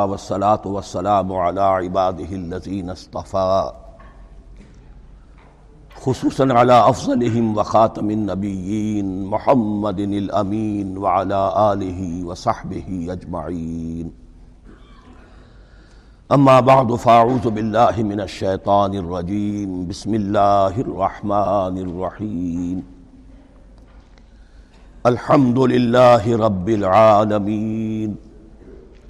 والصلاة والسلام على عباده الذين اصطفى. خصوصا على أفضلهم وخاتم النبيين محمد الأمين وعلى آله وصحبه أجمعين. أما بعد، فأعوذ بالله من الشيطان الرجيم. بسم الله الرحمن الرحيم. الحمد لله رب العالمين.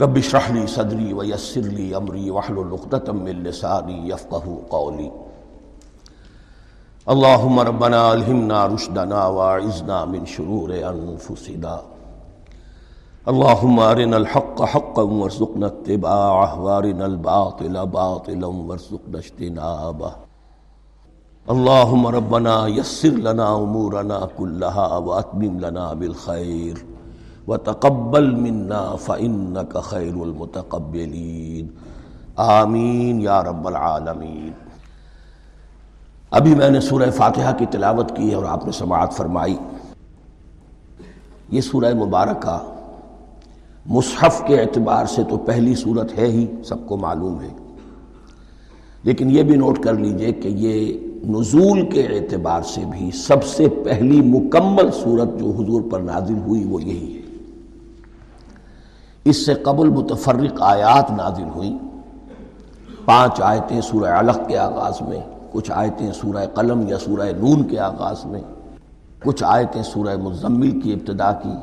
رب اشرح لي صدري ويسر لي أمري واحلل عقدة من لساني يفقهوا قولي. اللهم ربنا ألهمنا رشدنا واعذنا من شرور أنفسنا. اللهم أرنا الحق حقا وارزقنا اتباعه وارنا الباطل باطلا وارزقنا اجتنابه. اللهم ربنا يسر لنا أمورنا كلها وأتمم لنا بالخير. وتقبل منا فإنك خير المتقبلين. آمین یا رب العالمین. ابھی میں نے سورہ فاتحہ کی تلاوت کی اور آپ نے سماعت فرمائی. یہ سورہ مبارکہ مصحف کے اعتبار سے تو پہلی صورت ہے ہی، سب کو معلوم ہے. لیکن یہ بھی نوٹ کر لیجیے کہ یہ نزول کے اعتبار سے بھی سب سے پہلی مکمل صورت جو حضور پر نازل ہوئی وہ یہی ہے۔ اس سے قبل متفرق آیات نازل ہوئیں پانچ آیتیں سورہ علق کے آغاز میں، کچھ آیتیں سورہ قلم یا سورہ نون کے آغاز میں، کچھ آیتیں سورہ مزمل کی ابتدا کی،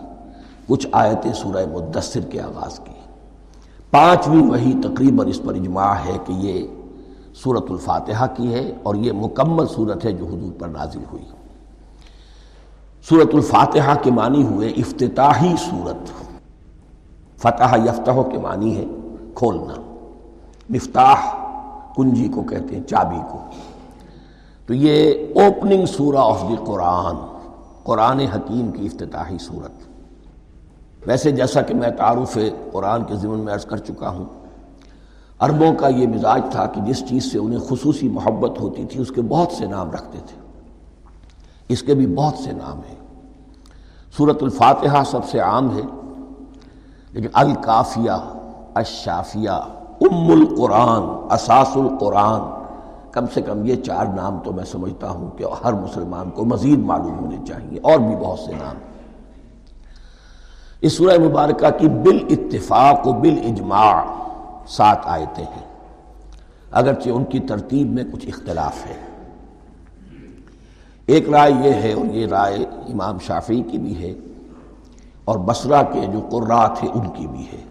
کچھ آیتیں سورہ مدثر کے آغاز کی۔ پانچویں وہی تقریباً اس پر اجماع ہے کہ یہ صورت الفاتحہ کی ہے اور یہ مکمل صورت ہے جو حضور پر نازل ہوئی۔ صورت الفاتحہ کے معنی ہوئے افتتاحی صورت فتح یفتح کے معنی ہے کھولنا۔ مفتاح کنجی کو کہتے ہیں، چابی کو۔ تو یہ اوپننگ سورہ آف دی قرآن قرآن حکیم کی افتتاحی صورت۔ ویسے جیسا کہ میں تعارف قرآن کے ضمن میں عرض کر چکا ہوں، عربوں کا یہ مزاج تھا کہ جس چیز سے انہیں خصوصی محبت ہوتی تھی، اس کے بہت سے نام رکھتے تھے۔ اس کے بھی بہت سے نام ہیں۔ صورت الفاتحہ سب سے عام ہے۔ لیکن الکافیہ، الشافیہ، ام القرآن، اساس القرآن۔ کم سے کم یہ چار نام تو میں سمجھتا ہوں کہ ہر مسلمان کو مزید معلوم ہونے چاہیے، اور بھی بہت سے نام۔ اس سورہ مبارکہ کی بال اتفاق و بال اجماع سات آیتیں ہیں۔ اگرچہ ان کی ترتیب میں کچھ اختلاف ہے۔ ایک رائے یہ ہے اور یہ رائے امام شافعی کی بھی ہے اور بصرہ کے جو قرات ہیں ان کی بھی ہے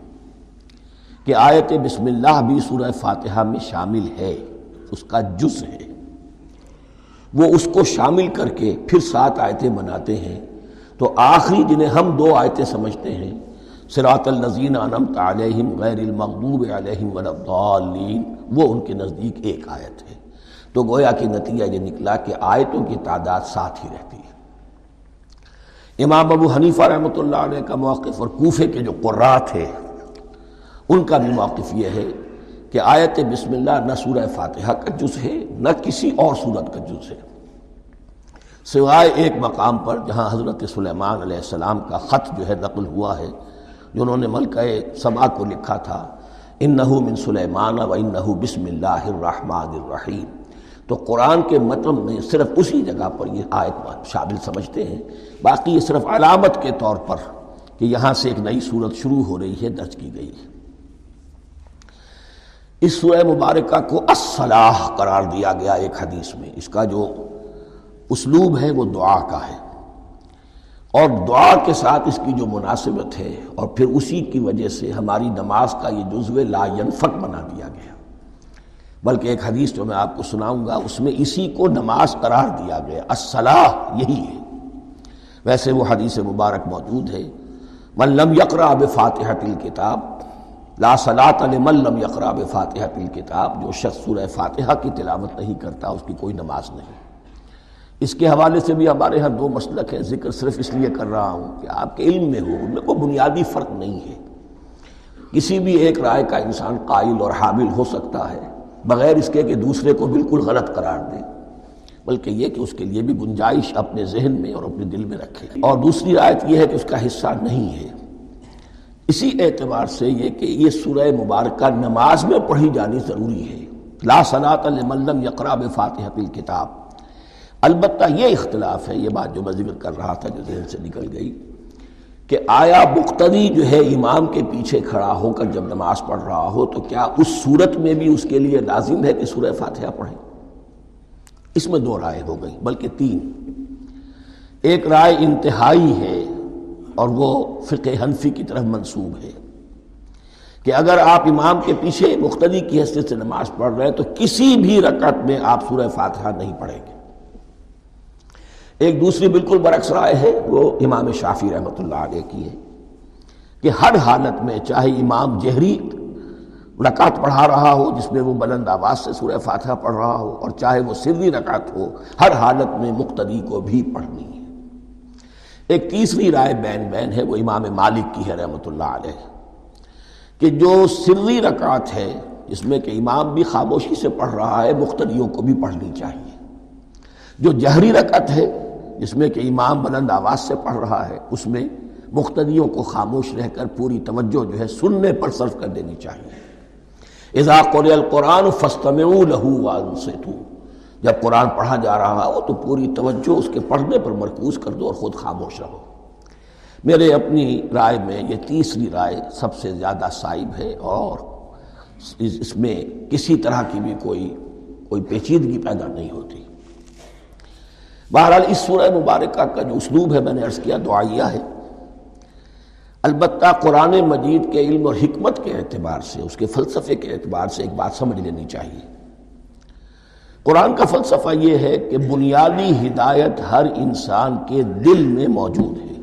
کہ آیت بسم اللہ بھی سورہ فاتحہ میں شامل ہے، اس کا جز ہے۔ وہ اس کو شامل کر کے پھر سات آیتیں بناتے ہیں۔ تو آخری جنہیں ہم دو آیتیں سمجھتے ہیں سراط النزین انمت علیہم غیر المغضوب علیہم والضالین وہ ان کے نزدیک ایک آیت ہے۔ تو گویا کہ نتیجہ یہ نکلا کہ آیتوں کی تعداد ساتھ ہی رہتی ہے۔ امام ابو حنیفہ رحمۃ اللہ علیہ کا موقف اور کوفے کے جو قرات تھے، ان کا بھی موقف یہ ہے کہ آیت بسم اللہ نہ سورہ فاتحہ کا جز ہے، نہ کسی اور صورت کا جز ہے۔ سوائے ایک مقام پر جہاں حضرت سلیمان علیہ السلام کا خط جو ہے نقل ہوا ہے، جنہوں نے ملکہ سما کو لکھا تھا، انہو تو قرآن کے مطلب میں صرف اسی جگہ پر یہ آیت شامل سمجھتے ہیں۔ باقی یہ صرف علامت کے طور پر کہ یہاں سے ایک نئی صورت شروع ہو رہی ہے، درج کی گئی ہے۔ اس سورہ مبارکہ کو الصلاح قرار دیا گیا ایک حدیث میں۔ اس کا جو اسلوب ہے، وہ دعا کا ہے۔ اور دعا کے ساتھ اس کی جو مناسبت ہے، اور پھر اسی کی وجہ سے ہماری نماز کا یہ جزو لا ینفق بنا دیا گیا۔ بلکہ ایک حدیث جو میں آپ کو سناؤں گا، اس میں اسی کو نماز قرار دیا گیا۔ الصلاح یہی ہے۔ ویسے وہ حدیث مبارک موجود ہے۔ ملم یقرا فاتح تل کتاب لا صلاۃ لم یقرا فاتح تل کتاب جو شخص سورہ فاتحہ کی تلاوت نہیں کرتا، اس کی کوئی نماز نہیں۔ اس کے حوالے سے بھی ہمارے ہاں دو مسلک ہیں، ذکر صرف اس لیے کر رہا ہوں کہ آپ کے علم میں ہو، ان میں کوئی بنیادی فرق نہیں ہے۔ کسی بھی ایک رائے کا انسان قائل اور حامل ہو سکتا ہے۔ بغیر اس کے کہ دوسرے کو بالکل غلط قرار دے۔ بلکہ یہ کہ اس کے لیے بھی گنجائش اپنے ذہن میں اور اپنے دل میں رکھے۔ اور دوسری رایت یہ ہے کہ اس کا حصہ نہیں ہے۔ اسی اعتبار سے یہ کہ یہ سورہ مبارکہ نماز میں پڑھی جانی ضروری ہے۔ لا صلاۃ لم یقرا فاتح کتاب البتہ یہ اختلاف ہے، یہ بات جو میں ذکر کر رہا تھا جو ذہن سے نکل گئی۔ کہ آیا مقتدی جو ہے امام کے پیچھے کھڑا ہو کر جب نماز پڑھ رہا ہو تو کیا اس صورت میں بھی اس کے لیے لازم ہے کہ سورہ فاتحہ پڑھیں؟ اس میں دو رائے ہو گئی، بلکہ تین۔ ایک رائے انتہائی ہے اور وہ فقہ حنفی کی طرف منسوب ہے کہ اگر آپ امام کے پیچھے مقتدی کی حیثیت سے نماز پڑھ رہے ہیں تو کسی بھی رکعت میں آپ سورہ فاتحہ نہیں پڑھیں گے۔ ایک دوسری بالکل برعکس رائے ہے، وہ امام شافی رحمۃ اللہ علیہ کی ہے کہ ہر حالت میں چاہے امام جہری رکعت پڑھا رہا ہو، جس میں وہ بلند آواز سے سورہ فاتحہ پڑھ رہا ہو، اور چاہے وہ سری رکعت ہو، ہر حالت میں مقتدی کو بھی پڑھنی ہے۔ ایک تیسری رائے بین بین ہے، وہ امام مالک کی ہے رحمۃ اللہ علیہ، کہ جو سری رکعت ہے جس میں کہ امام بھی خاموشی سے پڑھ رہا ہے، مقتدیوں کو بھی پڑھنی چاہیے۔ جو جہری رکعت ہے جس میں کہ امام بلند آواز سے پڑھ رہا ہے، اس میں مقتدیوں کو خاموش رہ کر پوری توجہ جو ہے سننے پر صرف کر دینی چاہیے۔ اذا قرئ القرآن فاستمعوا له وانصتوا۔ جب قرآن پڑھا جا رہا ہو تو پوری توجہ اس کے پڑھنے پر مرکوز کر دو اور خود خاموش رہو۔ میرے اپنی رائے میں یہ تیسری رائے سب سے زیادہ صائب ہے اور اس میں کسی طرح کی بھی کوئی کوئی پیچیدگی پیدا نہیں ہوتی۔ بہرحال اس سورہ مبارکہ کا جو اسلوب ہے میں نے عرض کیا، دعائیہ ہے۔ البتہ قرآن مجید کے علم اور حکمت کے اعتبار سے، اس کے فلسفے کے اعتبار سے ایک بات سمجھ لینی چاہیے۔ قرآن کا فلسفہ یہ ہے کہ بنیادی ہدایت ہر انسان کے دل میں موجود ہے۔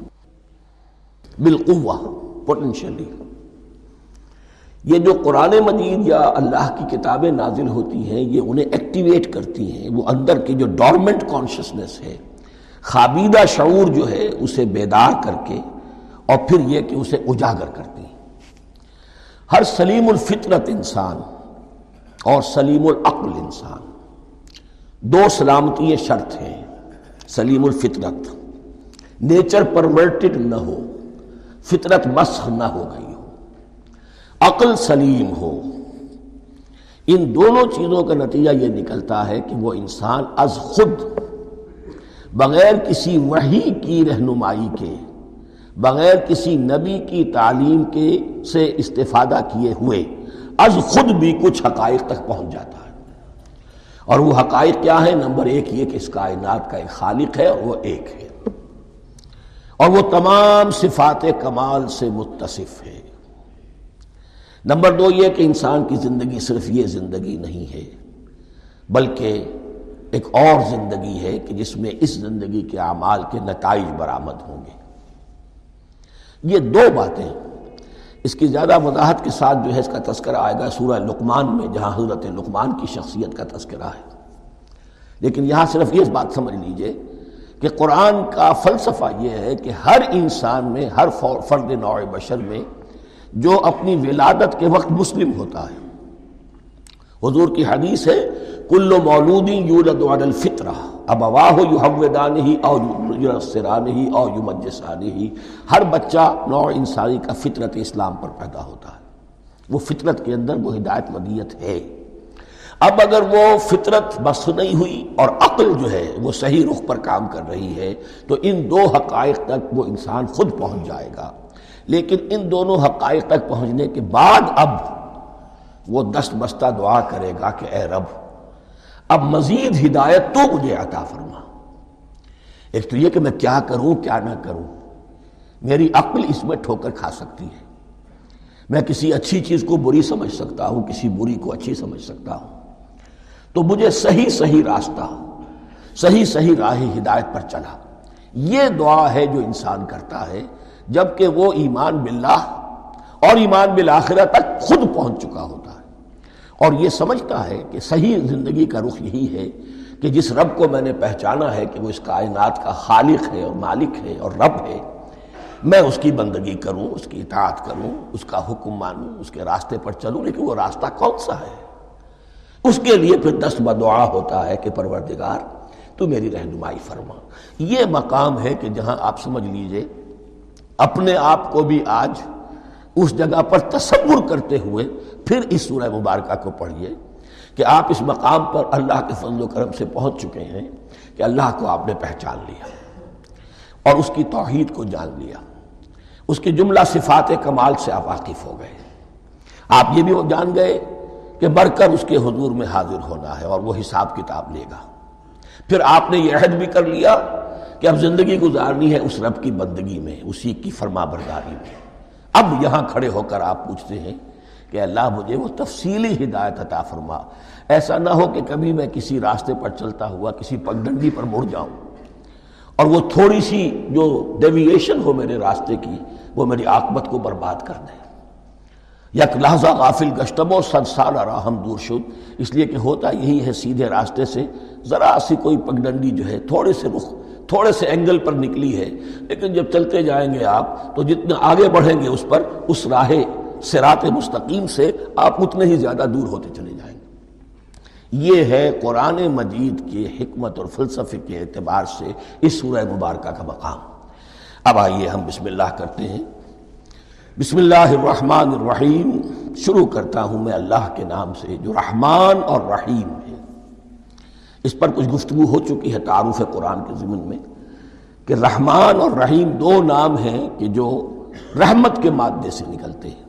بالقوہ پوٹینشلی یہ جو قرآن مجید یا اللہ کی کتابیں نازل ہوتی ہیں، یہ انہیں ایکٹیویٹ کرتی ہیں۔ وہ اندر کی جو ڈورمنٹ کانشسنس ہے، خابیدہ شعور جو ہے، اسے بیدار کر کے اور پھر یہ کہ اسے اجاگر کرتی ہیں۔ ہر سلیم الفطرت انسان اور سلیم العقل انسان، دو سلامتی شرط ہیں۔ سلیم الفطرت نیچر پرورٹڈ نہ ہو، فطرت مسخ نہ ہو گئی۔ عقل سلیم ہو۔ ان دونوں چیزوں کا نتیجہ یہ نکلتا ہے کہ وہ انسان از خود بغیر کسی وحی کی رہنمائی کے، بغیر کسی نبی کی تعلیم کے سے استفادہ کیے ہوئے از خود بھی کچھ حقائق تک پہنچ جاتا ہے۔ اور وہ حقائق کیا ہے نمبر ایک یہ کہ اس کائنات کا ایک خالق ہے اور وہ ایک ہے۔ اور وہ تمام صفات کمال سے متصف ہے۔ نمبر دو یہ کہ انسان کی زندگی صرف یہ زندگی نہیں ہے، بلکہ ایک اور زندگی ہے کہ جس میں اس زندگی کے اعمال کے نتائج برآمد ہوں گے۔ یہ دو باتیں اس کی زیادہ وضاحت کے ساتھ جو ہے اس کا تذکرہ آئے گا سورہ لقمان میں، جہاں حضرت لقمان کی شخصیت کا تذکرہ ہے۔ لیکن یہاں صرف یہ بات سمجھ لیجیے کہ قرآن کا فلسفہ یہ ہے کہ ہر انسان میں، ہر فرد نوع بشر میں جو اپنی ولادت کے وقت مسلم ہوتا ہے۔ حضور کی حدیث ہے، کل مولودی یولد علی الفطرہ اب اواہ یحودان ہی او یرسران ہی او یمجسان ہی ہر بچہ نوع انسانی کا فطرت اسلام پر پیدا ہوتا ہے۔ وہ فطرت کے اندر وہ ہدایت ودیت ہے۔ اب اگر وہ فطرت بس نہیں ہوئی اور عقل جو ہے وہ صحیح رخ پر کام کر رہی ہے، تو ان دو حقائق تک وہ انسان خود پہنچ جائے گا۔ لیکن ان دونوں حقائق تک پہنچنے کے بعد اب وہ دست بستہ دعا کرے گا کہ اے رب، اب مزید ہدایت تو مجھے عطا فرما۔ ایک تو یہ کہ میں کیا کروں، کیا نہ کروں۔ میری عقل اس میں ٹھوکر کھا سکتی ہے۔ میں کسی اچھی چیز کو بری سمجھ سکتا ہوں، کسی بری کو اچھی سمجھ سکتا ہوں۔ تو مجھے صحیح صحیح راستہ، صحیح صحیح راہ ہدایت پر چلا۔ یہ دعا ہے جو انسان کرتا ہے۔ جبکہ وہ ایمان باللہ اور ایمان بالآخرہ تک خود پہنچ چکا ہوتا ہے۔ اور یہ سمجھتا ہے کہ صحیح زندگی کا رخ یہی ہے کہ جس رب کو میں نے پہچانا ہے کہ وہ اس کائنات کا خالق ہے اور مالک ہے اور رب ہے، میں اس کی بندگی کروں، اس کی اطاعت کروں، اس کا حکم مانوں، اس کے راستے پر چلوں، لیکن وہ راستہ کون سا ہے؟ اس کے لیے پھر دست بدعا ہوتا ہے کہ پروردگار تو میری رہنمائی فرما۔ یہ مقام ہے کہ جہاں آپ سمجھ لیجیے اپنے آپ کو بھی آج اس جگہ پر تصور کرتے ہوئے پھر اس سورہ مبارکہ کو پڑھیے کہ آپ اس مقام پر اللہ کے فضل و کرم سے پہنچ چکے ہیں کہ اللہ کو آپ نے پہچان لیا اور اس کی توحید کو جان لیا۔ اس کی جملہ صفات کمال سے آپ واقف ہو گئے۔ آپ یہ بھی جان گئے کہ بڑھ کر اس کے حضور میں حاضر ہونا ہے اور وہ حساب کتاب لے گا۔ پھر آپ نے یہ عہد بھی کر لیا کہ اب زندگی گزارنی ہے اس رب کی بندگی میں، اسی کی فرما برداری میں۔ اب یہاں کھڑے ہو کر آپ پوچھتے ہیں کہ اللہ مجھے وہ تفصیلی ہدایت عطا فرما۔ ایسا نہ ہو کہ کبھی میں کسی راستے پر چلتا ہوا، کسی پگڈنڈی پر مڑ جاؤں۔ اور وہ تھوڑی سی جو ڈیویشن ہو میرے راستے کی، وہ میری آکبت کو برباد کر دے۔ یک لحظہ غافل گشتم و سد راہم دور شد۔ اس لیے کہ ہوتا یہی ہے، سیدھے راستے سے ذرا سی کوئی پگڈنڈی جو ہے، تھوڑے سے رخ تھوڑے سے اینگل پر نکلی ہے۔ لیکن جب چلتے جائیں گے آپ، تو جتنے آگے بڑھیں گے اس پر، اس راہ سرات مستقیم سے آپ اتنے ہی زیادہ دور ہوتے چلے جائیں گے۔ یہ ہے قرآن مجید کے حکمت اور فلسفے کے اعتبار سے اس سورہ مبارکہ کا مقام۔ اب آئیے ہم بسم اللہ کرتے ہیں۔ بسم اللہ الرحمن الرحیم۔ شروع کرتا ہوں میں اللہ کے نام سے، جو رحمان اور رحیم۔ اس پر کچھ گفتگو ہو چکی ہے تعارف قرآن کے ضمن میں کہ رحمان اور رحیم دو نام ہیں کہ جو رحمت کے مادے سے نکلتے ہیں۔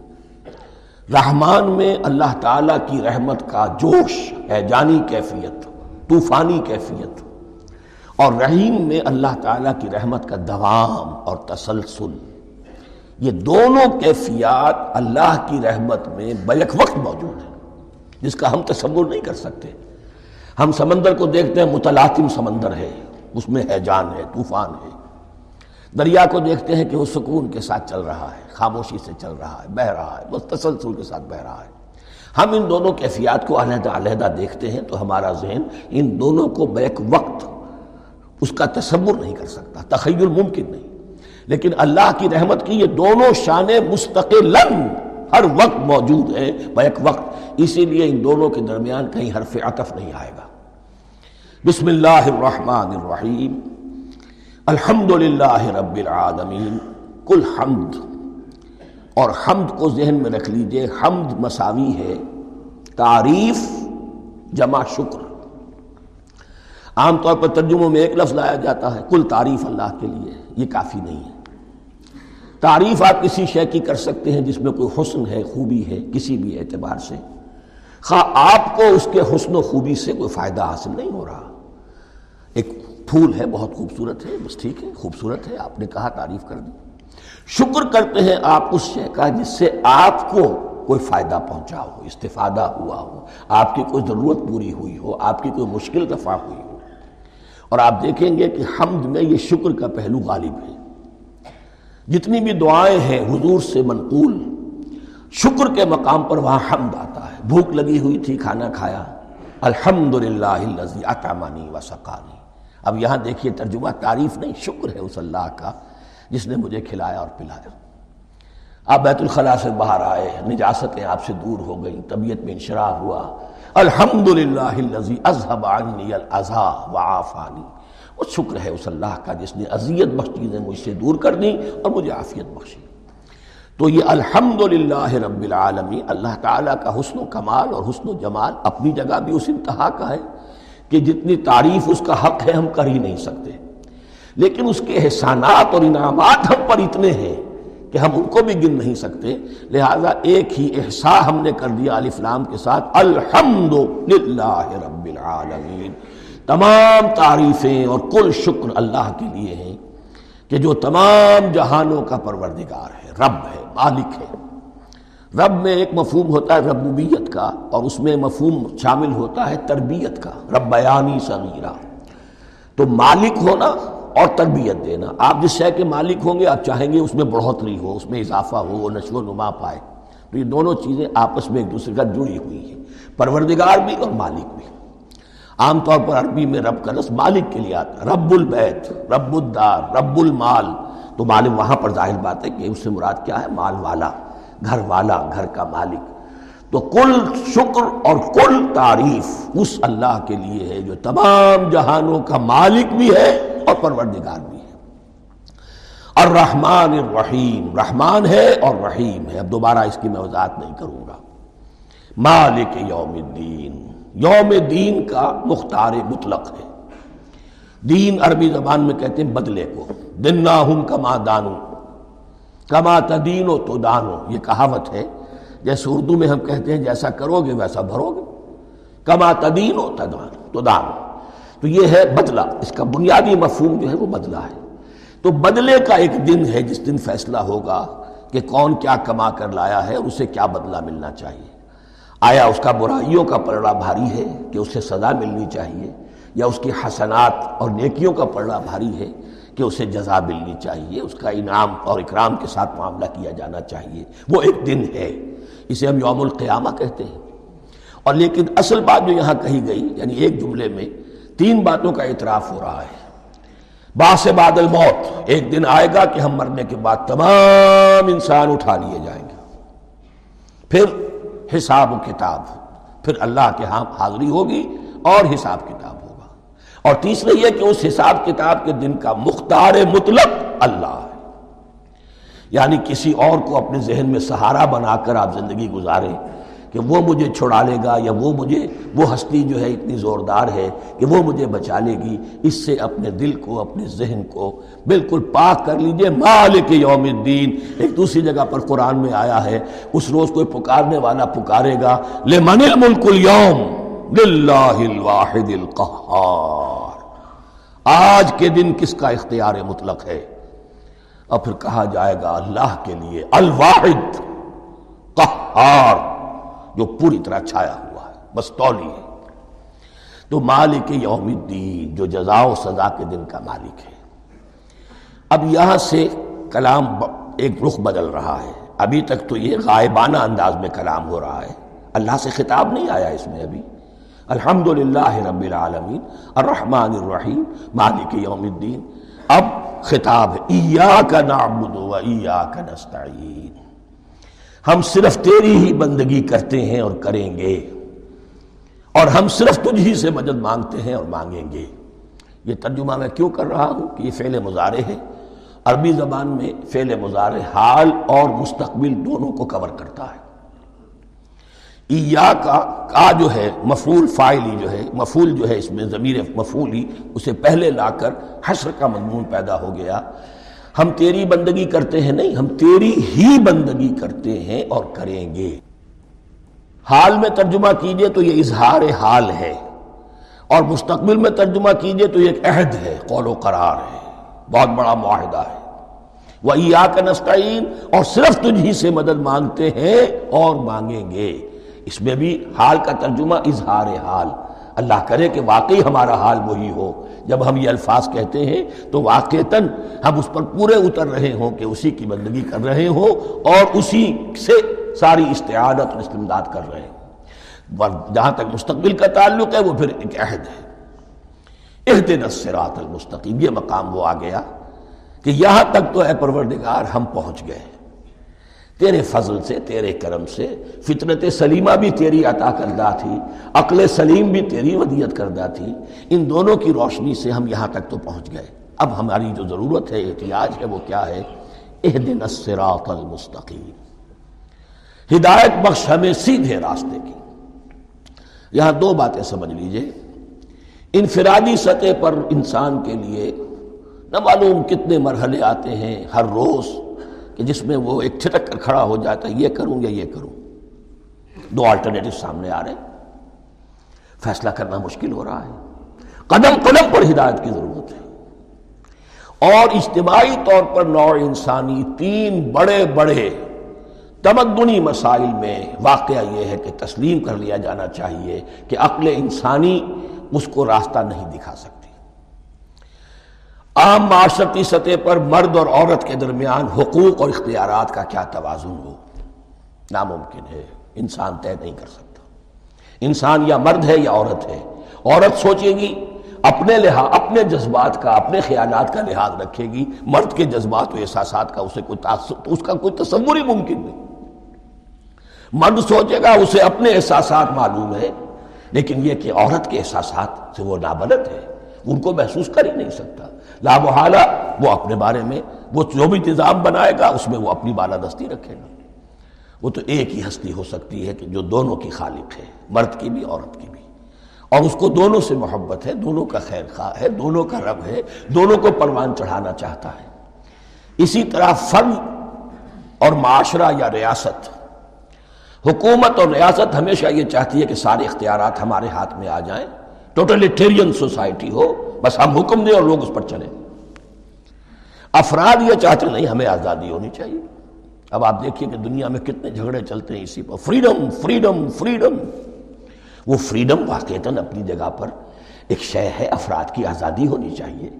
رحمان میں اللہ تعالیٰ کی رحمت کا جوش ہے، جانی کیفیت، طوفانی کیفیت۔ اور رحیم میں اللہ تعالیٰ کی رحمت کا دوام اور تسلسل۔ یہ دونوں کیفیات اللہ کی رحمت میں بیک وقت موجود ہیں، جس کا ہم تصور نہیں کر سکتے۔ ہم سمندر کو دیکھتے ہیں، متلاطم سمندر ہے، اس میں ہے جان ہے، طوفان ہے۔ دریا کو دیکھتے ہیں کہ وہ سکون کے ساتھ چل رہا ہے، خاموشی سے چل رہا ہے، بہ رہا ہے بس تسلسل کے ساتھ بہ رہا ہے۔ ہم ان دونوں کیفیات کو علیحدہ علیحدہ دیکھتے ہیں تو ہمارا ذہن ان دونوں کو بیک وقت اس کا تصور نہیں کر سکتا، تخیل ممکن نہیں۔ لیکن اللہ کی رحمت کی یہ دونوں شان مستقل ہر وقت موجود ہیں بیک وقت۔ اسی لیے ان دونوں کے درمیان کہیں حرف عطف نہیں آئے گا۔ بسم اللہ الرحمن الرحیم۔ الحمد للہ رب العالمین۔ کل حمد۔ اور حمد کو ذہن میں رکھ لیجیے، حمد مساوی ہے۔ تعریف جمع شکر۔ عام طور پر ترجموں میں ایک لفظ لایا جاتا ہے کل تعریف اللہ کے لیے۔ یہ کافی نہیں ہے۔ تعریف آپ کسی شے کی کر سکتے ہیں جس میں کوئی حسن ہے، خوبی ہے، کسی بھی اعتبار سے۔ خواہ آپ کو اس کے حسن و خوبی سے کوئی فائدہ حاصل نہیں ہو رہا۔ ایک پھول ہے، بہت خوبصورت ہے، بس ٹھیک ہے، خوبصورت ہے، آپ نے کہا، تعریف کر دی۔ شکر کرتے ہیں آپ اس شے کا جس سے آپ کو کوئی فائدہ پہنچا ہو، استفادہ ہوا ہو، آپ کی کوئی ضرورت پوری ہوئی ہو، آپ کی کوئی مشکل دفاع ہوئی ہو۔ اور آپ دیکھیں گے کہ حمد میں یہ شکر کا پہلو غالب ہے۔ جتنی بھی دعائیں ہیں، حضور سے منقول۔ شکر کے مقام پر وہاں حمد آتا ہے۔ بھوک لگی ہوئی تھی، کھانا کھایا۔ الحمد للہ اطامانی و سقانی۔ اب یہاں دیکھیے ترجمہ، تعریف نہیں، شکر ہے اس اللہ کا، جس نے مجھے کھلایا اور پلایا۔ آپ بیت الخلاء سے باہر آئے، نجاستیں آپ سے دور ہو گئیں، طبیعت میں انشراح ہوا۔ الحمد للہ وعافانی وہ شکر ہے اس اللہ کا جس نے اذیت بخش چیزیں مجھ سے دور کر دیں اور مجھے عافیت بخشی تو یہ الحمد رب العالمی اللہ تعالیٰ کا حسن و کمال اور حسن و جمال اپنی جگہ بھی اس انتہا کا ہے کہ جتنی تعریف اس کا حق ہے ہم کر ہی نہیں سکتے۔ لیکن اس کے احسانات اور انعامات ہم پر اتنے ہیں کہ ہم ان کو بھی گن نہیں سکتے۔ لہذا ایک ہی احسا ہم نے کر دیا الفلام کے ساتھ الحمد للہ رب العالمین۔ تمام تعریفیں اور کل شکر اللہ کے لیے ہیں کہ جو تمام جہانوں کا پروردگار ہے، رب ہے، مالک ہے۔ رب میں ایک مفہوم ہوتا ہے ربوبیت کا اور اس میں مفہوم شامل ہوتا ہے تربیت کا۔ رب بیانی صغیرہ۔ تو مالک ہونا اور تربیت دینا۔ آپ جس شے کے مالک ہوں گے، آپ چاہیں گے اس میں بڑھوتری ہو، اس میں اضافہ ہو، وہ نشو و نما پائے۔ تو یہ دونوں چیزیں آپس میں ایک دوسرے کا جڑی ہوئی ہیں۔ پروردگار بھی اور مالک بھی۔ عام طور پر عربی میں رب کا لفظ مالک کے لیے آتا رب البیت، رب الدار، رب المال۔ تو مالک وہاں پر ظاہر بات ہے کہ اس سے مراد کیا ہے؟ مال والا، گھر والا، گھر کا مالک۔ تو کل شکر اور کل تعریف اس اللہ کے لیے ہے جو تمام جہانوں کا مالک بھی ہے اور پروردگار بھی ہے۔ الرحمن الرحیم، رحمان ہے اور رحیم ہے۔ اب دوبارہ اس کی میں وضاحت نہیں کروں گا۔ مالک یوم الدین یوم دین کا مختار مطلق ہے۔ دین عربی زبان میں کہتے ہیں بدلے کو۔ دن ہم کما دانو۔ کما تدین و تو دانو۔ یہ کہاوت ہے۔ جیسے اردو میں ہم کہتے ہیں جیسا کرو گے ویسا بھرو گے۔ کما تدین و تدانو تو دانو۔ تو یہ ہے بدلہ۔ اس کا بنیادی مفہوم جو ہے وہ بدلہ ہے۔ تو بدلے کا ایک دن ہے جس دن فیصلہ ہوگا کہ کون کیا کما کر لایا ہے اور اسے کیا بدلہ ملنا چاہیے۔ آیا اس کا برائیوں کا پلڑا بھاری ہے کہ اسے سزا ملنی چاہیے، یا اس کی حسنات اور نیکیوں کا پلڑا بھاری ہے کہ اسے جزا ملنی چاہیے؟ اس کا انعام اور اکرام کے ساتھ معاملہ کیا جانا چاہیے۔ وہ ایک دن ہے، اسے ہم یوم القیامہ کہتے ہیں۔ اور لیکن اصل بات جو یہاں کہی گئی یعنی ایک جملے میں تین باتوں کا اعتراف ہو رہا ہے۔ باس بادل موت ایک دن آئے گا کہ ہم مرنے کے بعد تمام انسان اٹھا لیے جائیں گے۔ پھر حساب و کتاب۔ پھر اللہ کے ہاں حاضری ہوگی اور حساب کتاب ہوگا۔ اور تیسرے یہ کہ اس حساب کتاب کے دن کا مختار مطلق اللہ ہے۔ یعنی کسی اور کو اپنے ذہن میں سہارا بنا کر آپ زندگی گزاریں۔ کہ وہ مجھے چھڑا لے گا یا وہ مجھے، وہ ہستی جو ہے اتنی زوردار ہے کہ وہ مجھے بچا لے گی۔ اس سے اپنے دل کو، اپنے ذہن کو بالکل پاک کر لیجیے۔ مالک یوم الدین۔ ایک دوسری جگہ پر قرآن میں آیا ہے، اس روز کوئی پکارنے والا پکارے گا۔ لمن الملک اليوم للہ الواحد القہار۔ آج کے دن کس کا اختیار مطلق ہے؟ اور پھر کہا جائے گا اللہ کے لیے الواحد قہار۔ جو پوری طرح چھایا ہوا ہے، بس تولی ہے۔ تو مالک یوم الدین، جو جزا و سزا کے دن کا مالک ہے۔ اب یہاں سے کلام ایک رخ بدل رہا ہے۔ ابھی تک تو یہ غائبانہ انداز میں کلام ہو رہا ہے۔ اللہ سے خطاب نہیں آیا اس میں ابھی۔ الحمد رب العالمین، الرحمن الرحیم، مالک یوم الدین۔ اب خطاب ہے، ایاک نعبد و ایاک نستعین۔ ہم صرف تیری ہی بندگی کرتے ہیں اور کریں گے۔ اور ہم صرف تجھ ہی سے مدد مانگتے ہیں اور مانگیں گے۔ یہ ترجمہ میں کیوں کر رہا ہوں؟ کہ یہ فعل مظاہرے ہے۔ عربی زبان میں فعل مظاہرے حال اور مستقبل دونوں کو کور کرتا ہے۔ ایا کا کا جو ہے مفول فائلی جو ہے مفول جو ہے اس میں ضمیر مفول ہی اسے پہلے لا کر حشر کا مضمون پیدا ہو گیا۔ ہم تیری بندگی کرتے ہیں، نہیں، ہم تیری ہی بندگی کرتے ہیں اور کریں گے۔ حال میں ترجمہ کیجیے تو یہ اظہار حال ہے۔ اور مستقبل میں ترجمہ کیجیے تو یہ ایک عہد ہے، قول و قرار ہے۔ بہت بڑا معاہدہ ہے۔ وہ کا نسطین اور صرف تجھ ہی سے مدد مانگتے ہیں اور مانگیں گے۔ اس میں بھی حال کا ترجمہ اظہار حال۔ اللہ کرے کہ واقعی ہمارا حال وہی ہو۔ جب ہم یہ الفاظ کہتے ہیں تو واقعتاً ہم اس پر پورے اتر رہے ہوں کہ اسی کی بندگی کر رہے ہوں اور اسی سے ساری استعادت اور استمداد کر رہے ہیں جہاں تک مستقبل کا تعلق ہے، وہ پھر ایک عہد ہے۔ عہد نصرات المستقیم، یہ مقام وہ آ گیا کہ یہاں تک تو اے پروردگار ہم پہنچ گئے۔ تیرے فضل سے، تیرے کرم سے، فطرت سلیمہ بھی تیری عطا کردہ تھی، عقل سلیم بھی تیری ودیت کردہ تھی۔ ان دونوں کی روشنی سے ہم یہاں تک تو پہنچ گئے۔ اب ہماری جو ضرورت ہے، احتیاج ہے، وہ کیا ہے؟ اہدن الصراط المستقیم۔ ہدایت بخش ہمیں سیدھے راستے کی۔ یہاں دو باتیں سمجھ لیجیے۔ انفرادی سطح پر انسان کے لیے نہ معلوم کتنے مرحلے آتے ہیں، ہر روز کہ جس میں وہ ایک چھٹک کر کھڑا ہو جاتا ہے، یہ کروں یا یہ کروں؟ دو آلٹرنیٹو سامنے آ رہے فیصلہ کرنا مشکل ہو رہا ہے۔ قدم قدم پر ہدایت کی ضرورت ہے۔ اور اجتماعی طور پر نوع انسانی تین بڑے بڑے تمدنی مسائل میں واقعہ یہ ہے کہ تسلیم کر لیا جانا چاہیے کہ عقل انسانی اس کو راستہ نہیں دکھا سکتی عام معاشرتی سطح پر مرد اور عورت کے درمیان حقوق اور اختیارات کا کیا توازن ہو؟ ناممکن ہے، انسان طے نہیں کر سکتا۔ انسان یا مرد ہے یا عورت ہے۔ عورت سوچے گی، اپنے لحاظ، اپنے جذبات کا، اپنے خیالات کا لحاظ رکھے گی۔ مرد کے جذبات و احساسات کا اسے کوئی اس کا کوئی تصور ہی ممکن نہیں۔ مرد سوچے گا، اسے اپنے احساسات معلوم ہے لیکن یہ کہ عورت کے احساسات سے وہ نابلد ہے، ان کو محسوس کر ہی نہیں سکتا۔ لا محالہ وہ اپنے بارے میں، وہ جو بھی نظام بنائے گا، اس میں وہ اپنی بالادستی رکھے گا۔ وہ تو ایک ہی ہستی ہو سکتی ہے کہ جو دونوں کی خالق ہے، مرد کی بھی، عورت کی بھی۔ اور اس کو دونوں سے محبت ہے، دونوں کا خیر خواہ ہے، دونوں کا رب ہے، دونوں کو پروان چڑھانا چاہتا ہے۔ اسی طرح فن اور معاشرہ یا ریاست۔ حکومت اور ریاست ہمیشہ یہ چاہتی ہے کہ سارے اختیارات ہمارے ہاتھ میں آ جائیں۔ ٹوٹلیٹیرین سوسائٹی ہو بس ہم حکم دیں اور لوگ اس پر چلیں۔ افراد یہ چاہتے نہیں، ہمیں آزادی ہونی چاہیے۔ اب آپ دیکھیے کہ دنیا میں کتنے جھگڑے چلتے ہیں اسی پر۔ فریڈم فریڈم فریڈم وہ فریڈم واقعتاً اپنی جگہ پر ایک شے ہے، افراد کی آزادی ہونی چاہیے۔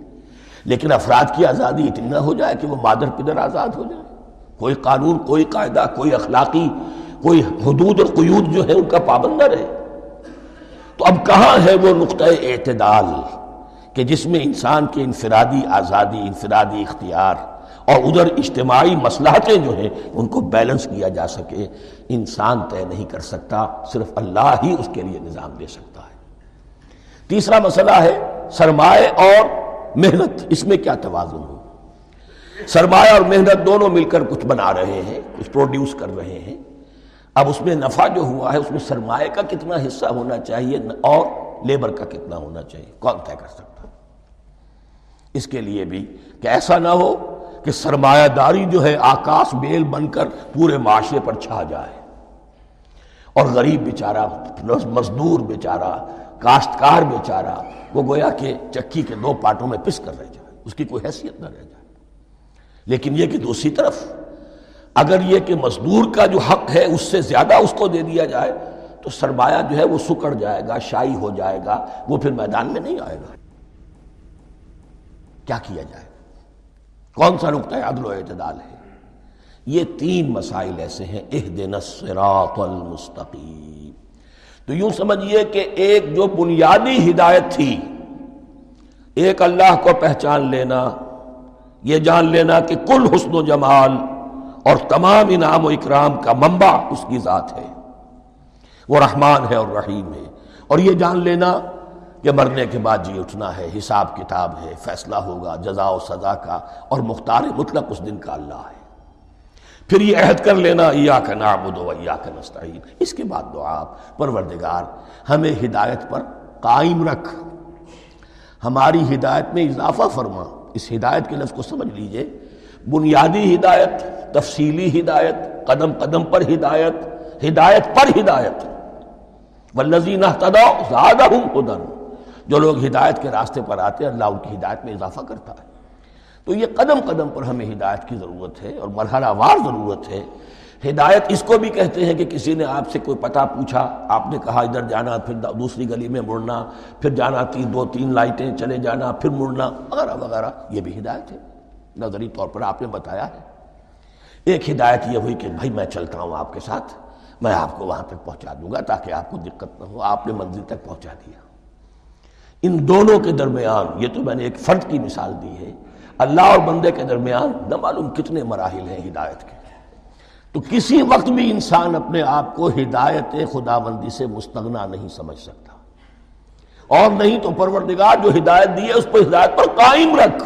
لیکن افراد کی آزادی اتنی نہ ہو جائے کہ وہ مادر پدر آزاد ہو جائے۔ کوئی قانون، کوئی قاعدہ، کوئی اخلاقی، کوئی حدود اور قیود جو ہے ان کا پابند نہ رہے۔ تو اب کہاں ہے وہ نقطۂ اعتدال؟ کہ جس میں انسان کے انفرادی آزادی، انفرادی اختیار اور ادھر اجتماعی مسلحتیں جو ہیں، ان کو بیلنس کیا جا سکے، انسان طے نہیں کر سکتا، صرف اللہ ہی اس کے لیے نظام دے سکتا ہے۔ تیسرا مسئلہ ہے سرمایہ اور محنت۔ اس میں کیا توازن ہو؟ سرمایہ اور محنت دونوں مل کر کچھ بنا رہے ہیں، کچھ پروڈیوس کر رہے ہیں۔ اب اس میں نفع جو ہوا ہے، اس میں سرمایہ کا کتنا حصہ ہونا چاہیے اور لیبر کا کتنا ہونا چاہیے؟ کون طے کر سکتا اس کے لیے بھی کہ ایسا نہ ہو کہ سرمایہ داری جو ہے آکاش بیل بن کر پورے معاشرے پر چھا جائے اور غریب بیچارہ، مزدور بیچارہ، کاشتکار بیچارہ وہ گویا کہ چکی کے دو پارٹوں میں پس کر رہ جائے، اس کی کوئی حیثیت نہ رہ جائے۔ لیکن یہ کہ دوسری طرف اگر یہ کہ مزدور کا جو حق ہے اس سے زیادہ اس کو دے دیا جائے تو سرمایہ جو ہے وہ سکڑ جائے گا شائی ہو جائے گا، وہ پھر میدان میں نہیں آئے گا۔ کیا کیا جائے؟ کون سا نقطۂ عدل و اعتدال ہے۔ یہ تین مسائل ایسے ہیں دن المستقیم۔ تو یوں سمجھیے کہ ایک جو بنیادی ہدایت تھی، ایک اللہ کو پہچان لینا، یہ جان لینا کہ کل حسن و جمال اور تمام انعام و اکرام کا منبع اس کی ذات ہے۔ وہ رحمان ہے اور رحیم ہے۔ اور یہ جان لینا کہ مرنے کے بعد جی اٹھنا ہے، حساب کتاب ہے، فیصلہ ہوگا، جزا و سزا کا اور مختار مطلق اس دن کا اللہ ہے۔ پھر یہ عہد کر لینا یا کا نعبد و یا کا نستعین۔ اس کے بعد دعا پروردگار، ہمیں ہدایت پر قائم رکھ۔ ہماری ہدایت میں اضافہ فرما۔ اس ہدایت کے لفظ کو سمجھ لیجیے۔ بنیادی ہدایت، تفصیلی ہدایت، قدم قدم پر ہدایت ہدایت پر ہدایت۔ والذین اہتدوا زادہم ہدن جو لوگ ہدایت کے راستے پر آتے ہیں، اللہ ان کی ہدایت میں اضافہ کرتا ہے۔ تو یہ قدم قدم پر ہمیں ہدایت کی ضرورت ہے اور مرحلہ وار ضرورت ہے۔ ہدایت اس کو بھی کہتے ہیں کہ کسی نے آپ سے کوئی پتہ پوچھا، آپ نے کہا ادھر جانا، پھر دوسری گلی میں مڑنا، پھر جانا تین دو تین لائٹیں چلے جانا، پھر مڑنا، وغیرہ وغیرہ۔ یہ بھی ہدایت ہے۔ نظری طور پر آپ نے بتایا ہے۔ ایک ہدایت یہ ہوئی کہ بھائی میں چلتا ہوں آپ کے ساتھ، میں آپ کو وہاں تک پہنچا دوں گا تاکہ آپ کو دقت نہ ہو۔ آپ نے منزل تک پہنچا دیا۔ ان دونوں کے درمیان، یہ تو میں نے ایک فرد کی مثال دی ہے، اللہ اور بندے کے درمیان نہ معلوم کتنے مراحل ہیں ہدایت کے۔ تو کسی وقت بھی انسان اپنے آپ کو ہدایت خدا بندی سے مستغنا نہیں سمجھ سکتا۔ اور نہیں تو پروردگار جو ہدایت دی ہے، اس پر ہدایت پر قائم رکھ۔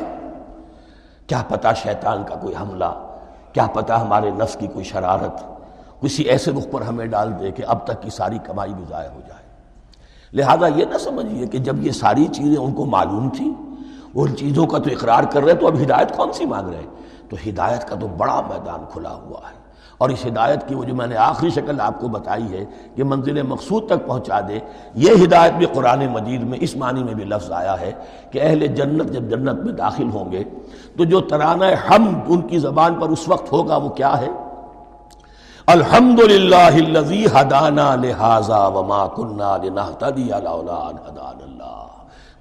کیا پتا شیطان کا کوئی حملہ، کیا پتا ہمارے نفس کی کوئی شرارت، کسی ایسے رخ پر ہمیں ڈال دے کہ اب تک کی ساری کمائی بھی ضائع ہو جائے۔ لہذا یہ نہ سمجھیے کہ جب یہ ساری چیزیں ان کو معلوم تھی ان چیزوں کا تو اقرار کر رہے تو اب ہدایت کون سی مانگ رہے ہیں؟ تو ہدایت کا تو بڑا میدان کھلا ہوا ہے۔ اور اس ہدایت کی وہ جو میں نے آخری شکل آپ کو بتائی ہے کہ منزل مقصود تک پہنچا دے، یہ ہدایت بھی قرآن مجید میں اس معنی میں بھی لفظ آیا ہے کہ اہل جنت جب جنت میں داخل ہوں گے، تو جو ترانہ ہم ان کی زبان پر اس وقت ہوگا وہ کیا ہے؟ الحمد للہ ہدانا لہٰذا وما کنہ اللہ۔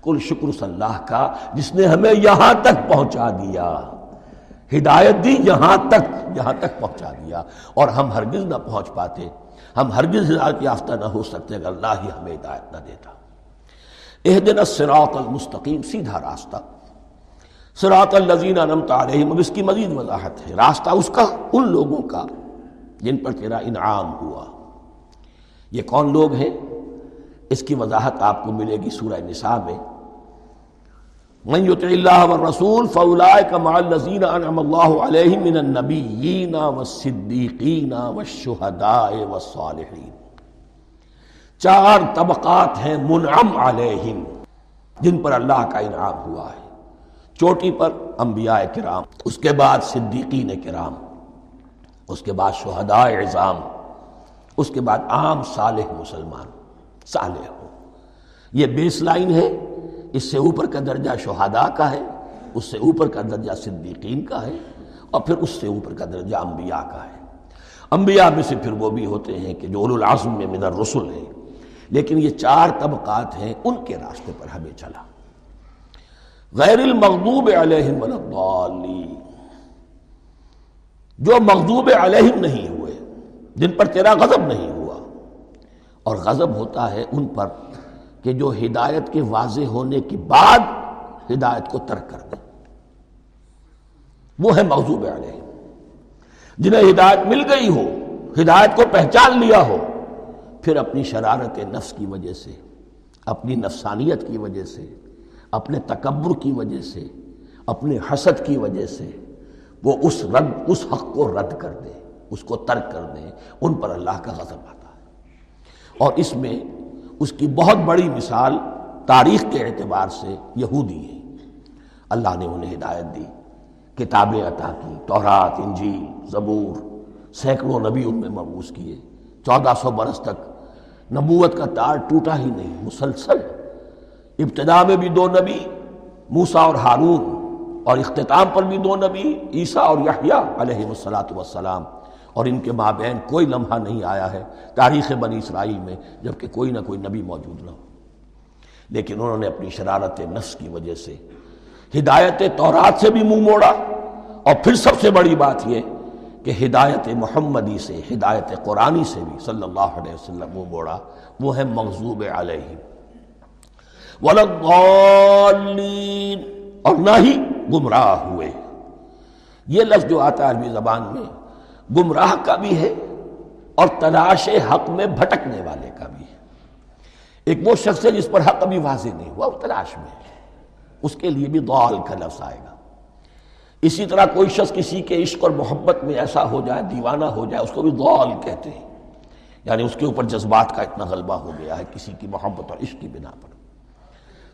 کل شکر اللہ کا جس نے ہمیں یہاں تک پہنچا دیا۔ ہدایت دی یہاں تک یہاں تک پہنچا دیا۔ اور ہم ہرگز نہ پہنچ پاتے، ہم ہرگز ہدایت یافتہ نہ ہو سکتے اگر اللہ ہی ہمیں ہدایت نہ دیتا۔ اح دن سراط المستقیم، سیدھا راستہ۔ سراط الزین انمت علیہم، اب اس کی مزید وضاحت ہے۔ راستہ اس کا، ان لوگوں کا۔ جن پر تیرا انعام ہوا۔ یہ کون لوگ ہیں؟ اس کی وضاحت آپ کو ملے گی سورہ نساء میں۔ من يطع الله والرسول فاولئك مع الذين انعم الله عليهم من النبيين والصديقين والشهداء والصالحين چار طبقات ہیں منعم علیہم، جن پر اللہ کا انعام ہوا ہے۔ چوٹی پر انبیاء کرام، اس کے بعد صدیقین کرام۔ اس کے بعد شہداء عظام، اس کے بعد عام صالح مسلمان، صالح ہو۔ یہ بیس لائن ہے، اس سے اوپر کا درجہ شہداء کا ہے، اس سے اوپر کا درجہ صدیقین کا ہے، اور پھر اس سے اوپر کا درجہ انبیاء کا ہے۔ انبیاء میں سے پھر وہ بھی ہوتے ہیں کہ جو العظم میں من الرسل ہیں، لیکن یہ چار طبقات ہیں، ان کے راستے پر ہمیں چلا۔ غیر المغضوب علیہم الضالین۔ جو مغضوب علیہم نہیں ہوئے، جن پر تیرا غضب نہیں ہوا۔ اور غضب ہوتا ہے ان پر کہ جو ہدایت کے واضح ہونے کے بعد ہدایت کو ترک کر دیں وہ ہے موضوع علیہ جنہیں ہدایت مل گئی ہو، ہدایت کو پہچان لیا ہو، پھر اپنی شرارت نفس کی وجہ سے، اپنی نفسانیت کی وجہ سے، اپنے تکبر کی وجہ سے، اپنے حسد کی وجہ سے وہ اس رد اس حق کو رد کر دیں اس کو ترک کر دیں ان پر اللہ کا غضب آتا ہے۔ اور اس میں اس کی بہت بڑی مثال تاریخ کے اعتبار سے یہودی ہے۔ اللہ نے انہیں ہدایت دی، کتابیں عطا کی، تورات، انجیل، زبور، سینکڑوں نبی ان میں مبوس کیے۔ چودہ سو برس تک نبوت کا تار ٹوٹا ہی نہیں، مسلسل۔ ابتدا میں بھی دو نبی موسا اور ہارون۔ اور اختتام پر بھی دو نبی، عیسیٰ اور یحییٰ علیہ السلاۃ والسلام۔ اور ان کے مابین کوئی لمحہ نہیں آیا ہے تاریخ بنی اسرائیل میں، جبکہ کوئی نہ کوئی نبی موجود نہ ہو لیکن انہوں نے اپنی شرارت نفس کی وجہ سے، ہدایت تورات سے بھی منہ موڑا۔ اور پھر سب سے بڑی بات یہ کہ ہدایت محمدی سے، ہدایت قرآنی سے بھی صلی اللہ علیہ وسلم منہ موڑا، وہ ہے مغزوب علیہ اور نہ ہی گمراہ ہوئے۔ یہ لفظ جو آتا ہے عربی زبان میں، گمراہ کا بھی ہے اور تلاش حق میں بھٹکنے والے کا بھی ہے۔ ایک وہ شخص ہے جس پر حق ابھی واضح نہیں ہوا، وہ تلاش میں ہے۔ اس کے لیے بھی دعال کا لفظ آئے گا۔ اسی طرح کوئی شخص کسی کے عشق اور محبت میں ایسا ہو جائے، دیوانہ ہو جائے، اس کو بھی دعال کہتے ہیں۔ یعنی اس کے اوپر جذبات کا اتنا غلبہ ہو گیا ہے کسی کی محبت اور عشق کی بنا پر۔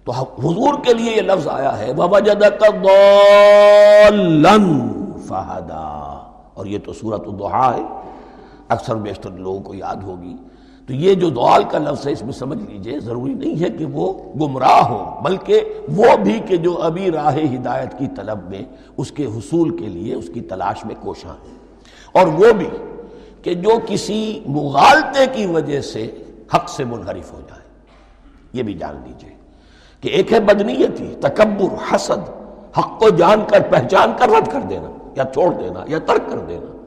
تو حضور کے لیے یہ لفظ آیا ہے فہدا اور یہ تو صورت الدحا ہے۔ اکثر بیشتر لوگوں کو یاد ہوگی۔ تو یہ جو دوال کا لفظ ہے، اس میں سمجھ لیجیے، ضروری نہیں ہے کہ وہ گمراہ ہو، بلکہ وہ بھی کہ جو ابھی راہ ہدایت کی طلب میں، اس کے حصول کے لیے، اس کی تلاش میں کوشاں ہیں۔ اور وہ بھی کہ جو کسی مغالطے کی وجہ سے حق سے منحرف ہو جائے۔ یہ بھی جان لیجیے۔ کہ ایک ہے بدنیتی، تکبر، حسد، حق کو جان کر، پہچان کر، رد کر دینا، یا چھوڑ دینا، یا ترک کر دینا۔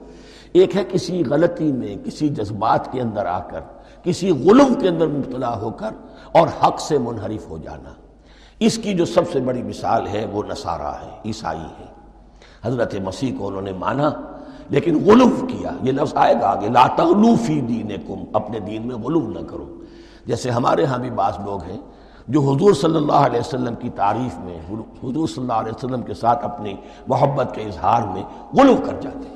ایک ہے کسی غلطی میں، کسی جذبات کے اندر آ کر، کسی غلوم کے اندر مبتلا ہو کر اور حق سے منحرف ہو جانا۔ اس کی جو سب سے بڑی مثال ہے، وہ نصارہ ہے، عیسائی ہے۔ حضرت مسیح کو انہوں نے مانا، لیکن غلوف کیا۔ یہ لفظ آئے گا آگے، لا تغلو فی دینکم، اپنے دین میں غلوف نہ کرو۔ جیسے ہمارے ہاں بھی بعض لوگ ہیں جو حضور صلی اللہ علیہ وسلم کی تعریف میں، حضور صلی اللہ علیہ وسلم کے ساتھ اپنی محبت کے اظہار میں غلو کر جاتے ہیں۔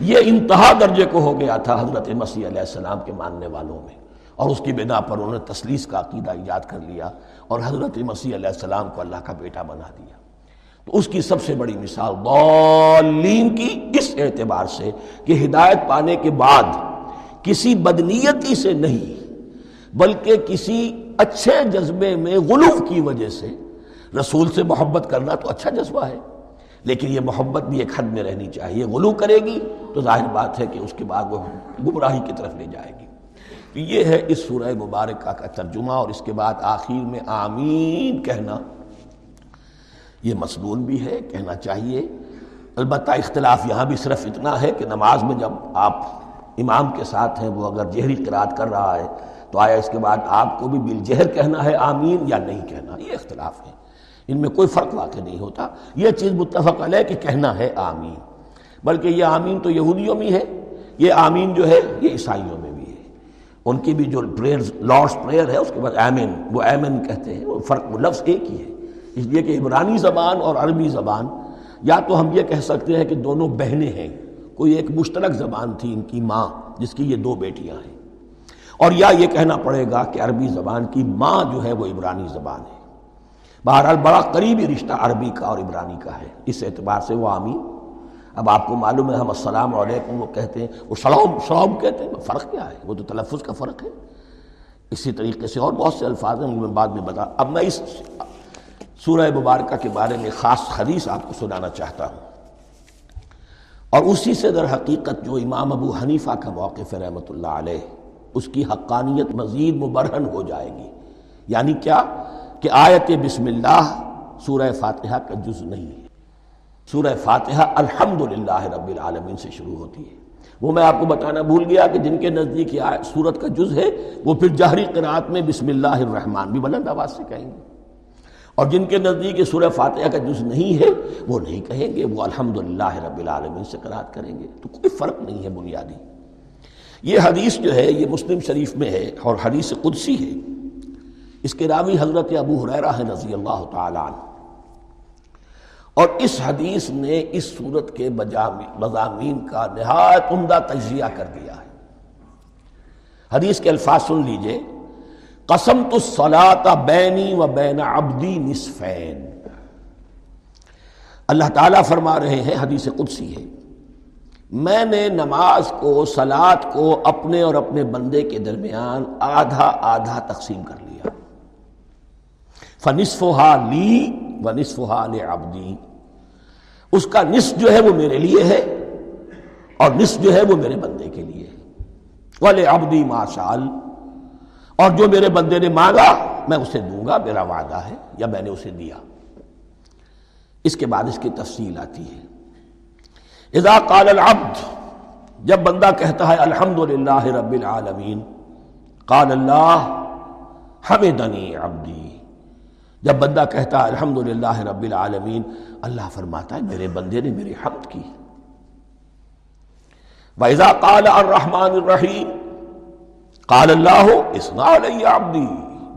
یہ انتہا درجے کو ہو گیا تھا حضرت مسیح علیہ السلام کے ماننے والوں میں۔ اور اس کی بنا پر انہوں نے تسلیس کا عقیدہ ایجاد کر لیا اور حضرت مسیح علیہ السلام کو اللہ کا بیٹا بنا دیا۔ تو اس کی سب سے بڑی مثال ضالین کی اس اعتبار سے کہ ہدایت پانے کے بعد کسی بدنیتی سے نہیں، بلکہ کسی اچھے جذبے میں غلوف کی وجہ سے رسول سے محبت کرنا تو اچھا جذبہ ہے، لیکن یہ محبت بھی ایک حد میں رہنی چاہیے۔ غلو کرے گی تو ظاہر بات ہے کہ اس کے بعد وہ گمراہی کی طرف لے جائے گی۔ تو یہ ہے اس سورہ مبارکہ کا ترجمہ، اور اس کے بعد آخر میں آمین کہنا۔ یہ مصنون بھی ہے، کہنا چاہیے۔ البتہ اختلاف یہاں بھی صرف اتنا ہے کہ نماز میں جب آپ امام کے ساتھ ہیں، وہ اگر جہری قرآد کر رہا ہے تو آیا اس کے بعد آپ کو بھی بالجہر کہنا ہے، آمین یا نہیں کہنا، یہ اختلاف ہے۔ ان میں کوئی فرق واقع نہیں ہوتا۔ یہ چیز متفق علیہ کہ کہنا ہے آمین۔ بلکہ یہ آمین تو یہودیوں میں ہے، یہ آمین جو ہے، یہ عیسائیوں میں بھی ہے۔ ان کی بھی جو پریئر لارڈس پریئر ہے، اس کے بعد ایمن وہ ایمن کہتے ہیں، وہ فرق، وہ لفظ ایک ہی ہے۔ اس لیے کہ عبرانی زبان اور عربی زبان، یا تو ہم یہ کہہ سکتے ہیں کہ دونوں بہنیں ہیں۔ کوئی ایک مشترک زبان تھی ان کی ماں، جس کی یہ دو بیٹیاں ہیں۔ اور یا یہ کہنا پڑے گا کہ عربی زبان کی ماں جو ہے وہ عبرانی زبان ہے۔ بہرحال بڑا قریبی رشتہ عربی کا اور عبرانی کا ہے۔ اس اعتبار سے وہ آمین۔ اب آپ کو معلوم ہے ہم السلام علیکم وہ کہتے ہیں۔ وہ سلام سلام کہتے ہیں، فرق کیا ہے؟ وہ تو تلفظ کا فرق ہے۔ اسی طریقے سے اور بہت سے الفاظ ہیں میں بعد میں بتا۔ اب میں اس سورہ مبارکہ کے بارے میں خاص حدیث آپ کو سنانا چاہتا ہوں۔ اور اسی سے در حقیقت جو امام ابو حنیفہ کا موقف ہے رحمۃ اللہ علیہ۔ اس کی حقانیت مزید مبرہن ہو جائے گی۔ یعنی کیا؟ کہ آیت بسم اللہ سورہ فاتحہ کا جز نہیں ہے۔ سورہ فاتحہ الحمد رب العالمین سے شروع ہوتی ہے۔ وہ میں آپ کو بتانا بھول گیا کہ جن کے نزدیک سورت کا جز ہے، وہ پھر جہری قرآت میں بسم اللہ الرحمن بھی بلند آواز سے کہیں گے۔ اور جن کے نزدیک سورہ فاتحہ کا جز نہیں ہے، وہ نہیں کہیں گے، وہ الحمد رب العالمین سے قرآت کریں گے۔ تو کوئی فرق نہیں ہے بنیادی۔ یہ حدیث جو ہے، یہ مسلم شریف میں ہے اور حدیث قدسی ہے۔ اس کے راوی حضرت ابو حریرہ ہے رضی اللہ تعالیٰ عنہ۔ اور اس حدیث نے اس صورت کے مضامین کا نہایت عمدہ تجزیہ کر دیا ہے۔ حدیث کے الفاظ سن لیجیے۔ قسم تو سلاتا بینی و بین ابدی نصفین اللہ تعالیٰ فرما رہے ہیں، حدیث قدسی ہے۔ میں نے نماز کو سلاد کو اپنے اور اپنے بندے کے درمیان آدھا آدھا تقسیم کر لیا۔ فنصف لی و نصف ابدی اس کا نصف جو ہے وہ میرے لیے ہے اور نصف جو ہے وہ میرے بندے کے لیے والے ابدی ماشال اور جو میرے بندے نے مانگا، میں اسے دوں گا، میرا وعدہ ہے یا میں نے اسے دیا۔ اس کے بعد اس کی تفصیل آتی ہے۔ اذا قال العبد، جب بندہ کہتا ہے الحمد للہ رب العالمین، قال اللہ حمدنی عبدی۔ جب بندہ کہتا ہے الحمد للہ رب العالمین، اللہ فرماتا ہے میرے بندے نے میری حمد کی۔ وَإِذَا قَالَ الرَّحْمَنِ الرَّحِيمِ، قال اللہ اسنا علیہ عبدی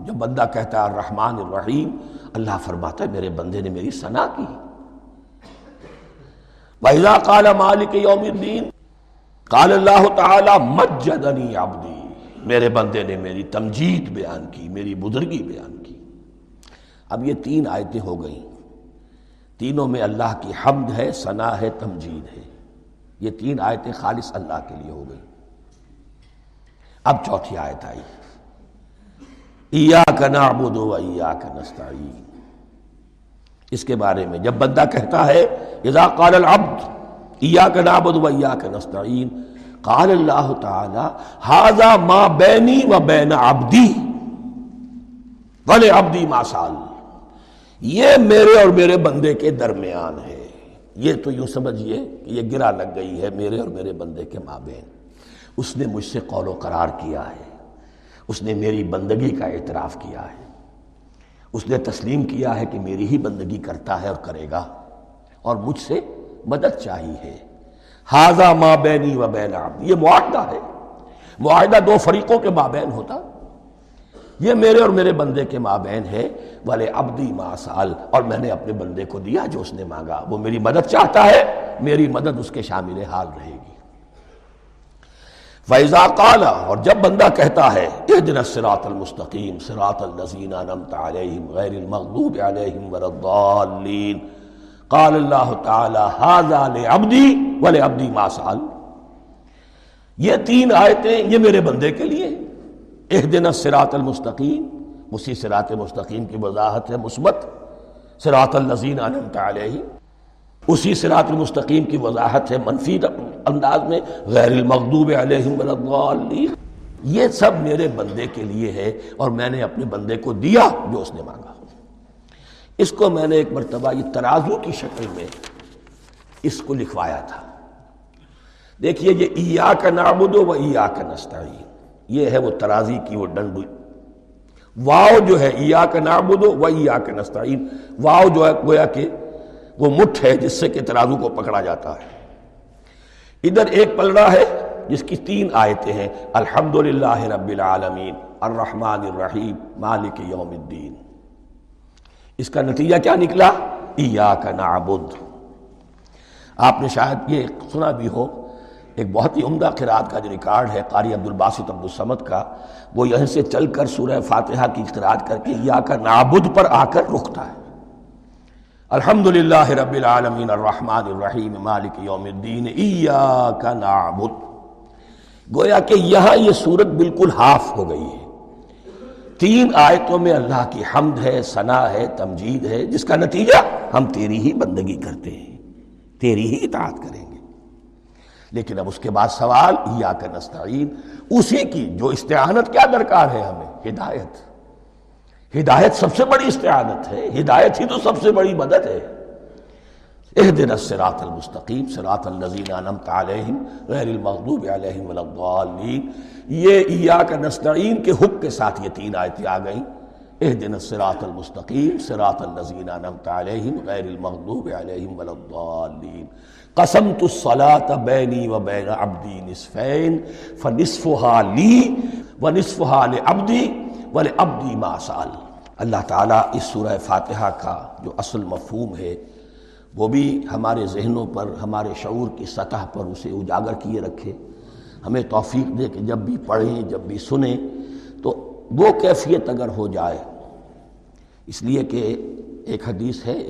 جب بندہ کہتا ہے الرحمن الرحیم اللہ فرماتا ہے میرے بندے نے میری ثنا کی۔ وَإِذَا قَالَ مَالِكِ يَوْمِ الدِّينِ قال اللہ تعالی مجدنی عبدی میرے بندے نے میری تمجید بیان کی، میری بزرگی بیان کی۔ اب یہ تین آیتیں ہو گئیں۔ تینوں میں اللہ کی حمد ہے ثنا ہے، تمجید ہے۔ یہ تین آیتیں خالص اللہ کے لیے ہو گئیں۔ اب چوتھی آیت آئی۔ نعبد و نستعین اس کے بارے میں۔ جب بندہ کہتا ہے، اذا قال العبد نعبد و نستعین، قال اللہ تعالی ما بینی و بین عبدی عبدی ما سال. یہ میرے اور میرے بندے کے درمیان ہے۔ یہ تو یوں سمجھئے کہ یہ گرا لگ گئی ہے میرے اور میرے بندے کے مابین اس نے مجھ سے قول و قرار کیا ہے۔ اس نے میری بندگی کا اعتراف کیا ہے۔ اس نے تسلیم کیا ہے کہ میری ہی بندگی کرتا ہے اور کرے گا اور مجھ سے مدد چاہی ہے۔ حاضہ ماں بینی و بین یہ معاہدہ ہے۔ معاہدہ دو فریقوں کے مابین ہوتا۔ یہ میرے اور میرے بندے کے مابین ہے۔ والے ابدی ما سال اور میں نے اپنے بندے کو دیا جو اس نے مانگا۔ وہ میری مدد چاہتا ہے۔ میری مدد اس کے شامل حال رہے گی۔ فیضا کالا اور جب بندہ کہتا ہے اہدنا الصراط المستقیم صراط الذین انعمت علیہم غیر المغضوب علیہم ولا الضالین قال اللہ تعالی ھذا لعبدی ولعبدی ما سال یہ تین آیتیں یہ میرے بندے کے لیے اہدنا الصراط المستقیم اسی صراط مستقیم کی وضاحت ہے، مثبت. صراط الذین انعمت علیہم اسی صراط المستقیم کی وضاحت ہے، منفی انداز میں غیر المغضوب علیہم الضالین۔ یہ سب میرے بندے کے لیے ہے اور میں نے اپنے بندے کو دیا جو اس نے مانگا۔ اس کو میں نے ایک مرتبہ یہ ترازو کی شکل میں اس کو لکھوایا تھا۔ دیکھیے یہ ایا کا نابود و ایا کا نستعین۔ یہ ہے وہ ترازی کی وہ ڈنڈ۔ واؤ جو ہے ایا کا نابود و ایا کا نستعین۔ واؤ جو ہے گویا کہ وہ مٹھ ہے جس سے کہ ترازو کو پکڑا جاتا ہے۔ ادھر ایک پلڑا ہے جس کی تین آیتیں ہیں الحمد رب العالمین، الرحمن الرحیم، مالک یوم الدین۔ اس کا نتیجہ کیا نکلا؟ ایا کا نعبد۔ آپ نے شاید یہ سنا بھی ہو، ایک بہت ہی عمدہ قرآد کا جو ریکارڈ ہے، قاری عبد الباسط عبد السمد کا، وہ یہیں سے چل کر سورہ فاتحہ کی قرآد کر کے یا کا نعبد پر آ کر رکتا ہے۔ الحمد للہ رب العالمین الرحمن الرحیم مالک یوم الدین کا نعبد گویا کہ یہاں یہ صورت بالکل ہاف ہو گئی ہے تین آیتوں میں اللہ کی حمد ہے ثنا ہے تمجید ہے جس کا نتیجہ ہم تیری ہی بندگی کرتے ہیں تیری ہی اطاعت کریں گے لیکن اب اس کے بعد سوال یا کا نستعین اسی کی جو استعانت کیا درکار ہے ہمیں ہدایت ہدایت سب سے بڑی استعانت ہے، ہدایت ہی تو سب سے بڑی مدد ہے۔ اہدنا الصراط المستقیم، صراط الذین انعمت علیہم، غیر المغضوب علیہم ولا الضالین۔ یہ ایاک نستعین کے حق کے ساتھ یہ تین آیتیں آ گئیں۔ اہدنا الصراط المستقیم، صراط الذین انعمت علیہم، غیر المغضوب علیہم ولا الضالین۔ قسمت الصلاة بینی و بین عبدی نصفین فنصفها لی و ونصفها لعبدی۔ ولعبدی ما سال اللہ تعالیٰ اس سورہ فاتحہ کا جو اصل مفہوم ہے، وہ بھی ہمارے ذہنوں پر، ہمارے شعور کی سطح پر اسے اجاگر کیے رکھے۔ ہمیں توفیق دے کہ جب بھی پڑھیں، جب بھی سنیں، تو وہ کیفیت اگر ہو جائے۔ اس لیے کہ ایک حدیث ہے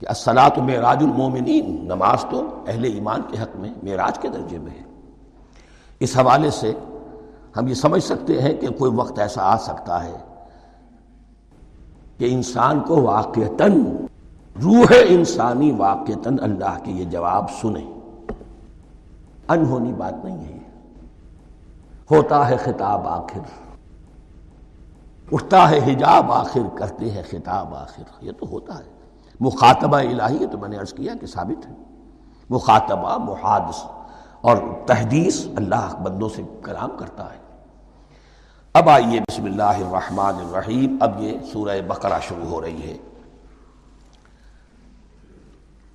کہ اسلاۃ معراج المومنین نماز تو اہل ایمان کے حق میں، معراج کے درجے میں ہے۔ اس حوالے سے ہم یہ سمجھ سکتے ہیں کہ کوئی وقت ایسا آ سکتا ہے کہ انسان کو واقعتاً، روح انسانی واقعتاً اللہ کے یہ جواب سنیں انہونی بات نہیں ہے۔ ہوتا ہے خطاب آخر۔ اٹھتا ہے حجاب آخر، کرتے ہیں خطاب آخر۔ یہ تو ہوتا ہے۔ مخاطبہ الہی، یہ تو میں نے عرض کیا کہ ثابت ہے۔ مخاطبہ، محادث اور تحدیث اللہ بندوں سے کلام کرتا ہے۔ اب آئیے بسم اللہ الرحمن الرحیم۔ اب یہ سورہ بقرہ شروع ہو رہی ہے۔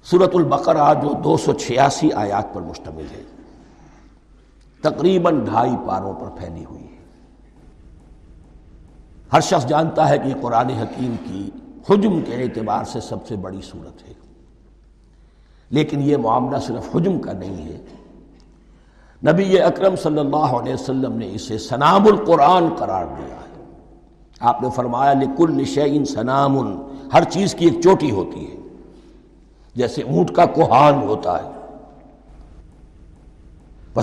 صورت البقرہ جو دو سو چھیاسی آیات پر مشتمل ہے، تقریباً ڈھائی پاروں پر پھیلی ہوئی ہے۔ ہر شخص جانتا ہے کہ قرآن حکیم کی حجم کے اعتبار سے سب سے بڑی صورت ہے۔ لیکن یہ معاملہ صرف حجم کا نہیں ہے نبی اکرم صلی اللہ علیہ وسلم نے اسے سنام القرآن قرار دیا ہے۔ آپ نے فرمایا، لکل شعین سنام، ہر چیز کی ایک چوٹی ہوتی ہے، جیسے اونٹ کا کوہان ہوتا ہے۔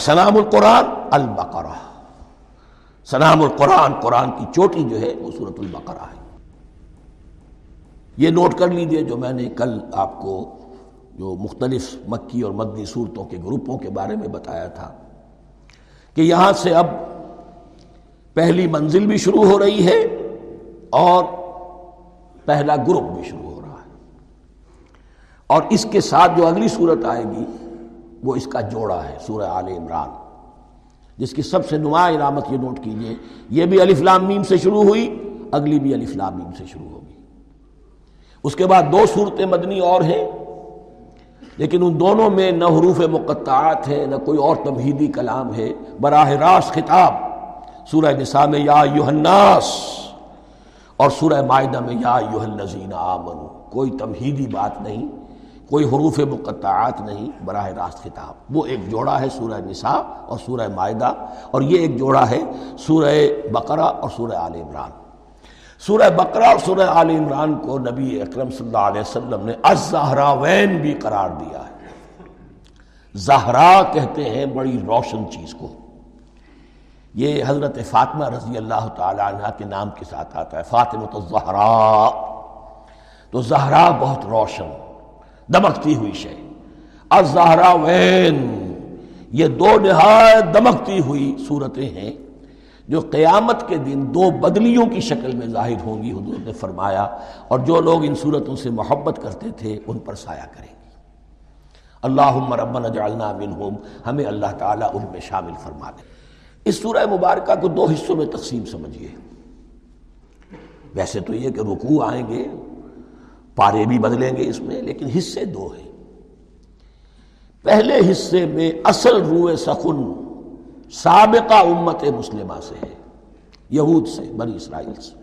سلام القرآن البقرہ سلام القرآن، قرآن کی چوٹی جو ہے، وہ صورت البقرہ ہے۔ یہ نوٹ کر لیجیے جو میں نے کل آپ کو جو مختلف مکی اور مدنی صورتوں کے گروپوں کے بارے میں بتایا تھا۔ کہ یہاں سے اب پہلی منزل بھی شروع ہو رہی ہے اور پہلا گروپ بھی شروع ہو رہا ہے۔ اور اس کے ساتھ جو اگلی صورت آئے گی، وہ اس کا جوڑا ہے، سورہ آل عمران۔ جس کی سب سے نمایاں علامت یہ نوٹ کیجیے، یہ بھی علی فلام میم سے شروع ہوئی، اگلی بھی علی فلام میم سے شروع ہوگی۔ اس کے بعد دو صورتیں مدنی اور ہیں۔ لیکن ان دونوں میں نہ حروف مقطعات ہیں، نہ کوئی اور تمہیدی کلام ہے۔ براہ راست خطاب۔ سورہ نساء میں یا الناس۔ اور سورہ معدہ میں یا الذین آمنو کوئی تمہیدی بات نہیں، کوئی حروف مقطعات نہیں، براہ راست خطاب۔ وہ ایک جوڑا ہے سورہ نساء اور سورہ معدہ اور یہ ایک جوڑا ہے سورہ بقرہ اور سورہ آل عمران۔ سورہ بقرہ اور سورہ آل عمران کو نبی اکرم صلی اللہ علیہ وسلم نے الزہراوین بھی قرار دیا ہے۔ زہرا کہتے ہیں بڑی روشن چیز کو۔ یہ حضرت فاطمہ رضی اللہ تعالی عنہ کے نام کے ساتھ آتا ہے فاطمہ تو زہرا تو زہرا بہت روشن، دمکتی ہوئی شے۔ الزہرا وین یہ دو نہایت دمکتی ہوئی صورتیں ہیں۔ جو قیامت کے دن دو بدلیوں کی شکل میں ظاہر ہوں گی، حضور نے فرمایا، اور جو لوگ ان صورتوں سے محبت کرتے تھے، ان پر سایہ کریں گے اللہ ربنا جعلنا منہم، ہمیں اللہ تعالیٰ ان میں شامل فرما دے۔ اس سورہ مبارکہ کو دو حصوں میں تقسیم سمجھیے۔ ویسے تو یہ کہ رکوع آئیں گے، پارے بھی بدلیں گے اس میں، لیکن حصے دو ہیں۔ پہلے حصے میں اصل روئے سخن سابقہ امت مسلمہ سے ہے، یہود سے، بنی اسرائیل سے۔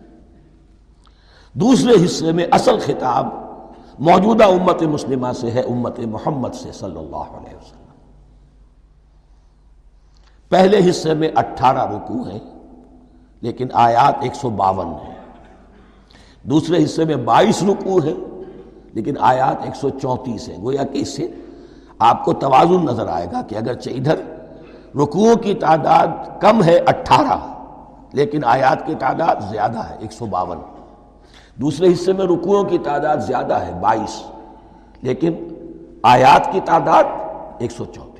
دوسرے حصے میں اصل خطاب موجودہ امت مسلمہ سے ہے، امت محمد سے صلی اللہ علیہ وسلم۔ پہلے حصے میں اٹھارہ رکوع ہیں، لیکن آیات ایک سو باون ہیں۔ دوسرے حصے میں بائیس رکوع ہیں، لیکن آیات ایک سو چونتیس ہیں۔ گویا کہ اس سے آپ کو توازن نظر آئے گا کہ اگرچہ ادھر رکوعوں کی تعداد کم ہے اٹھارہ، لیکن آیات کی تعداد زیادہ ہے، ایک سو باون۔ دوسرے حصے میں رکوعوں کی تعداد زیادہ ہے، بائیس۔ لیکن آیات کی تعداد ایک سو چونتیس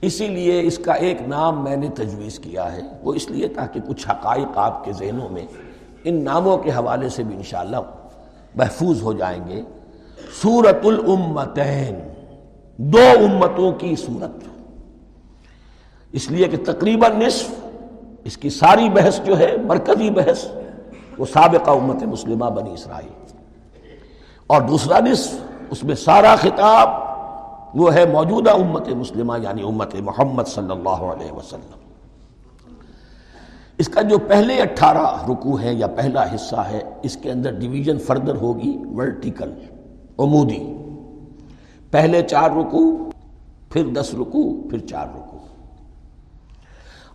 اسی لیے اس کا ایک نام میں نے تجویز کیا ہے، وہ اس لیے تاکہ کچھ حقائق آپ کے ذہنوں میں ان ناموں کے حوالے سے بھی انشاءاللہ محفوظ ہو جائیں گے۔ سورت الامتین، دو امتوں کی صورت۔ اس لیے کہ تقریباً نصف اس کی ساری بحث جو ہے، مرکزی بحث، وہ سابقہ امت مسلمہ بنی اسرائیل۔ اور دوسرا نصف، اس میں سارا خطاب وہ ہے موجودہ امت مسلمہ یعنی امت محمد صلی اللہ علیہ وسلم۔ اس کا جو پہلے اٹھارہ رکو ہے یا پہلا حصہ ہے، اس کے اندر ڈویژن فردر ہوگی ورٹیکل عمودی۔ پہلے چار رکو پھر دس رکو پھر چار رکو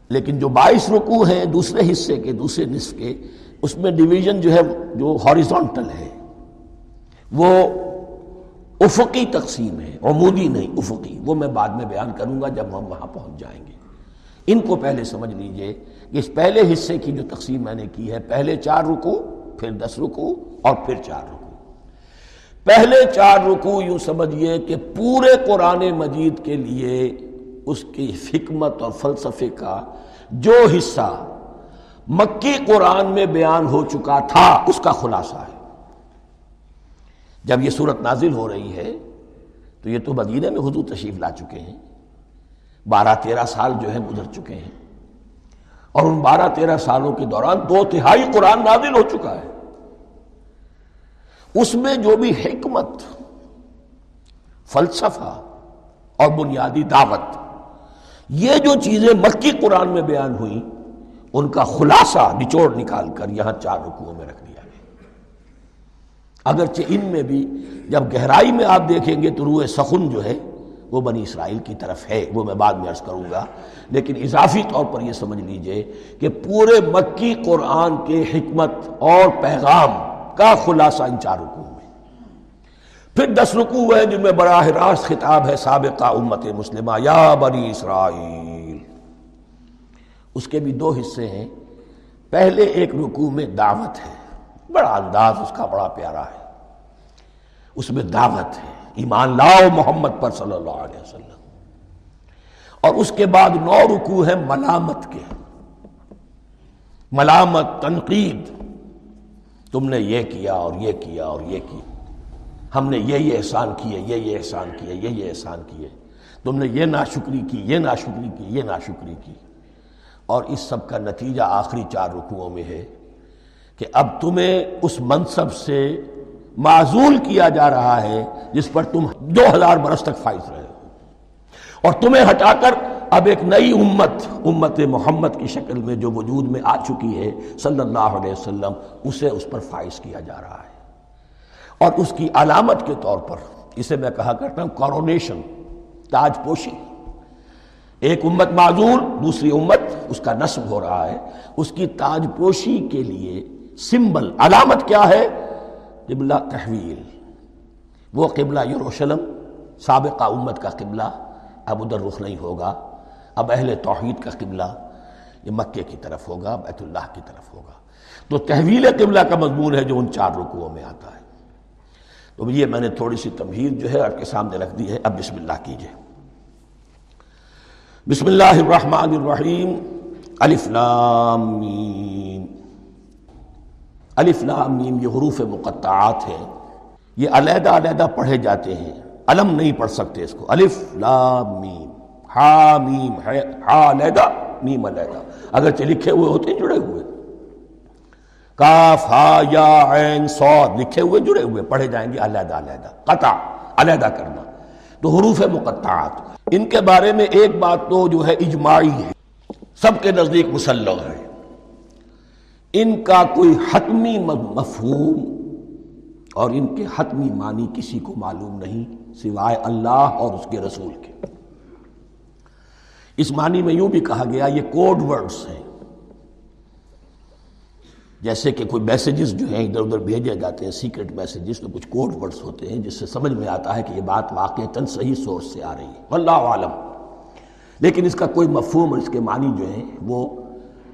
لیکن جو بائیس رکو ہیں دوسرے حصے کے، دوسرے نصف کے، اس میں ڈویژن جو ہے، جو ہاریزونٹل ہے، وہ افقی تقسیم ہے، عمودی نہیں، افقی۔ وہ میں بعد میں بیان کروں گا جب ہم وہاں پہنچ جائیں گے۔ ان کو پہلے سمجھ لیجیے کہ اس پہلے حصے کی جو تقسیم میں نے کی ہے، پہلے چار رکو پھر دس رکو اور پھر چار رکو پہلے چار رکو یوں سمجھیے کہ پورے قرآن مجید کے لیے اس کی حکمت اور فلسفے کا جو حصہ مکی قرآن میں بیان ہو چکا تھا، اس کا خلاصہ ہے۔ جب یہ صورت نازل ہو رہی ہے، تو یہ تو مدینہ میں حضور تشریف لا چکے ہیں۔ بارہ تیرہ سال جو ہے گزر چکے ہیں۔ اور ان بارہ تیرہ سالوں کے دوران دو تہائی قرآن نازل ہو چکا ہے۔ اس میں جو بھی حکمت، فلسفہ اور بنیادی دعوت یہ جو چیزیں مکی قرآن میں بیان ہوئی ان کا خلاصہ نچوڑ نکال کر یہاں چار رکوعوں میں رکھ دیا گیا۔ اگرچہ ان میں بھی جب گہرائی میں آپ دیکھیں گے تو روح سخن جو ہے، وہ بنی اسرائیل کی طرف ہے، وہ میں بعد میں عرض کروں گا۔ لیکن اضافی طور پر یہ سمجھ لیجیے کہ پورے مکی قرآن کے حکمت اور پیغام کا خلاصہ ان چار رکوع میں۔ پھر دس رکوع ہے جن میں براہ راست خطاب ہے سابقہ امت مسلمہ، یا بنی اسرائیل۔ اس کے بھی دو حصے ہیں۔ پہلے ایک رکوع میں دعوت ہے۔ بڑا انداز، اس کا بڑا پیارا ہے۔ اس میں دعوت ہے۔ ایمان لاؤ محمد پر صلی اللہ علیہ وسلم۔ اور اس کے بعد نو رکوع ہے ملامت کے۔ ملامت، تنقید۔ تم نے یہ کیا اور یہ کیا اور یہ کیا۔ ہم نے یہ یہ احسان کیے، یہ یہ احسان کیے، یہ یہ احسان کیے۔ تم نے یہ ناشکری کی، یہ ناشکری کی، یہ ناشکری کی۔ اور اس سب کا نتیجہ آخری چار رکوعوں میں ہے کہ اب تمہیں اس منصب سے معذول کیا جا رہا ہے جس پر تم دو ہزار برس تک فائز رہے ہو۔ اور تمہیں ہٹا کر اب ایک نئی امت امت محمد کی شکل میں جو وجود میں آ چکی ہے، صلی اللہ علیہ وسلم، اسے اس پر فائز کیا جا رہا ہے۔ اور اس کی علامت کے طور پر اسے میں کہا کرتا ہوں کورونیشن تاج پوشی۔ ایک امت معذور، دوسری امت، اس کا نصب ہو رہا ہے۔ اس کی تاج پوشی کے لیے سمبل، علامت کیا ہے؟ قبلہ تحویل۔ وہ قبلہ یروشلم، سابقہ امت کا قبلہ۔ اب ادھر رخ نہیں ہوگا۔ اب اہل توحید کا قبلہ۔ یہ مکے کی طرف ہوگا، بیت اللہ کی طرف ہوگا۔ تو تحویل قبلہ کا مضمون ہے جو ان چار رکوعوں میں آتا ہے۔ تو یہ میں نے تھوڑی سی تمہیر جو ہے آپ کے سامنے رکھ دی ہے۔ اب بسم اللہ کیجیے۔ بسم اللہ الرحمن الرحیم۔ الف لام میم۔ الف لام میم یہ حروف مقطعات ہیں۔ یہ علیحدہ علیحدہ پڑھے جاتے ہیں۔ علم نہیں پڑھ سکتے اس کو۔ الف لام میم۔ ہا میم ہے۔ ہا علیحدہ، میم علیحدہ۔ اگرچہ لکھے ہوئے ہوتے ہیں، جڑے ہوئے۔ کاف ہا یا عین سود لکھے ہوئے، جڑے ہوئے، پڑھے جائیں گے علیحدہ علیحدہ، قطع، علیحدہ کرنا۔ تو حروف مقطعات۔ ان کے بارے میں ایک بات تو جو ہے اجماعی ہے، سب کے نزدیک مسلح ہے۔ ان کا کوئی حتمی مفہوم اور ان کے حتمی معنی کسی کو معلوم نہیں، سوائے اللہ اور اس کے رسول کے۔ اس معنی میں یوں بھی کہا گیا، یہ کوڈ ورڈز ہیں۔ جیسے کہ کوئی میسیجز جو ہیں ادھر ادھر بھیجے جاتے ہیں سیکرٹ میسیجز تو کچھ کوڈ ورڈز ہوتے ہیں، جس سے سمجھ میں آتا ہے کہ یہ بات واقع صحیح سورس سے آ رہی ہے۔ اللہ عالم لیکن اس کا کوئی مفہوم اور اس کے معنی جو ہیں، وہ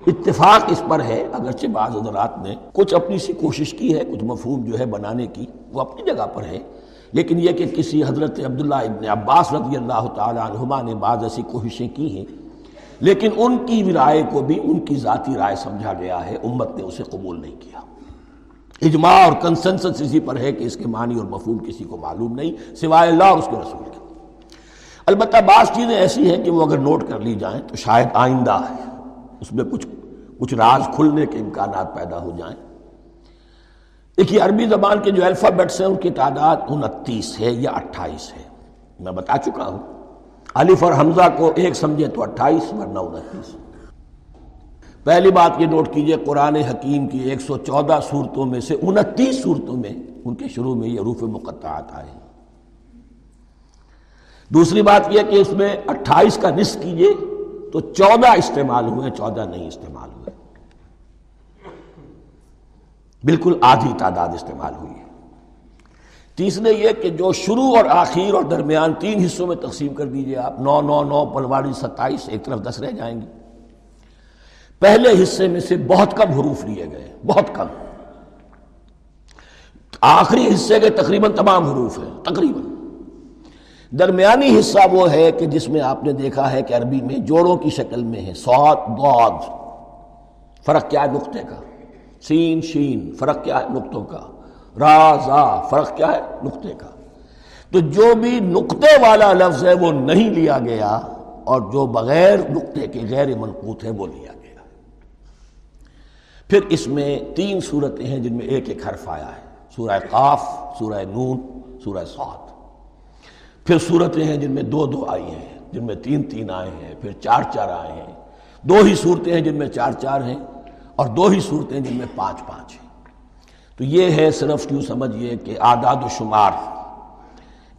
اتفاق اس پر ہے، اگرچہ بعض حضرات نے کچھ اپنی سی کوشش کی ہے، کچھ مفہوم جو ہے بنانے کی، وہ اپنی جگہ پر ہے۔ لیکن یہ کہ کسی حضرت عبداللہ ابن عباس رضی اللہ تعالیٰ عنہما نے بعض ایسی کوششیں کی ہیں لیکن ان کی رائے کو بھی ان کی ذاتی رائے سمجھا گیا ہے، امت نے اسے قبول نہیں کیا۔ اجماع اور کنسنسس اسی پر ہے کہ اس کے معنی اور مفہوم کسی کو معلوم نہیں، سوائے اللہ اور اس کے رسول کے۔ البتہ بعض چیزیں ایسی ہیں کہ وہ اگر نوٹ کر لی جائیں تو شاید آئندہ ہے۔ اس میں کچھ کچھ راز کھلنے کے امکانات پیدا ہو جائیں۔ دیکھیے، عربی زبان کے جو الفابیٹس ہیں، ان کی تعداد انتیس ہے یا اٹھائیس ہے۔ میں بتا چکا ہوں۔ الف اور حمزہ کو ایک سمجھے تو اٹھائیس ورنہ انتیس پہلی بات یہ نوٹ کیجیے قرآن حکیم کی ایک سو چودہ صورتوں میں سے انتیس صورتوں میں ان کے شروع میں یہ روف مقطعات آئے دوسری بات یہ کہ اس میں اٹھائیس کا نصف کیجیے تو چودہ استعمال ہوئے چودہ نہیں استعمال ہوئے۔ بالکل آدھی تعداد استعمال ہوئی ہے۔ تیسرے یہ کہ جو شروع اور آخر اور درمیان تین حصوں میں تقسیم کر دیجیے آپ، نو نو نو پلواری ستائیس، ایک طرف دس رہ جائیں گے پہلے حصے میں سے بہت کم حروف لیے گئے، بہت کم۔ آخری حصے کے تقریباً تمام حروف ہیں، تقریباً۔ درمیانی حصہ وہ ہے کہ جس میں آپ نے دیکھا ہے کہ عربی میں جوڑوں کی شکل میں ہے سوت بود فرق کیا ہے نقطے کا؟ سین، شین، فرق کیا ہے نقطوں کا؟ را زا فرق کیا ہے؟ نقطے کا۔ تو جو بھی نقطے والا لفظ ہے وہ نہیں لیا گیا اور جو بغیر نقطے کے غیر منقوط ہے وہ لیا گیا۔ پھر اس میں تین صورتیں ہیں جن میں ایک ایک حرف آیا ہے۔ سورہ قاف، سورہ نون، سورہ سعد پھر صورتیں ہیں جن میں دو دو آئی ہیں، جن میں تین تین آئے ہیں، پھر چار چار آئے ہیں۔ دو ہی صورتیں ہیں جن میں چار چار ہیں اور دو ہی صورتیں جن میں پانچ پانچ ہیں۔ تو یہ ہے صرف کیوں سمجھئے کہ اعداد و شمار۔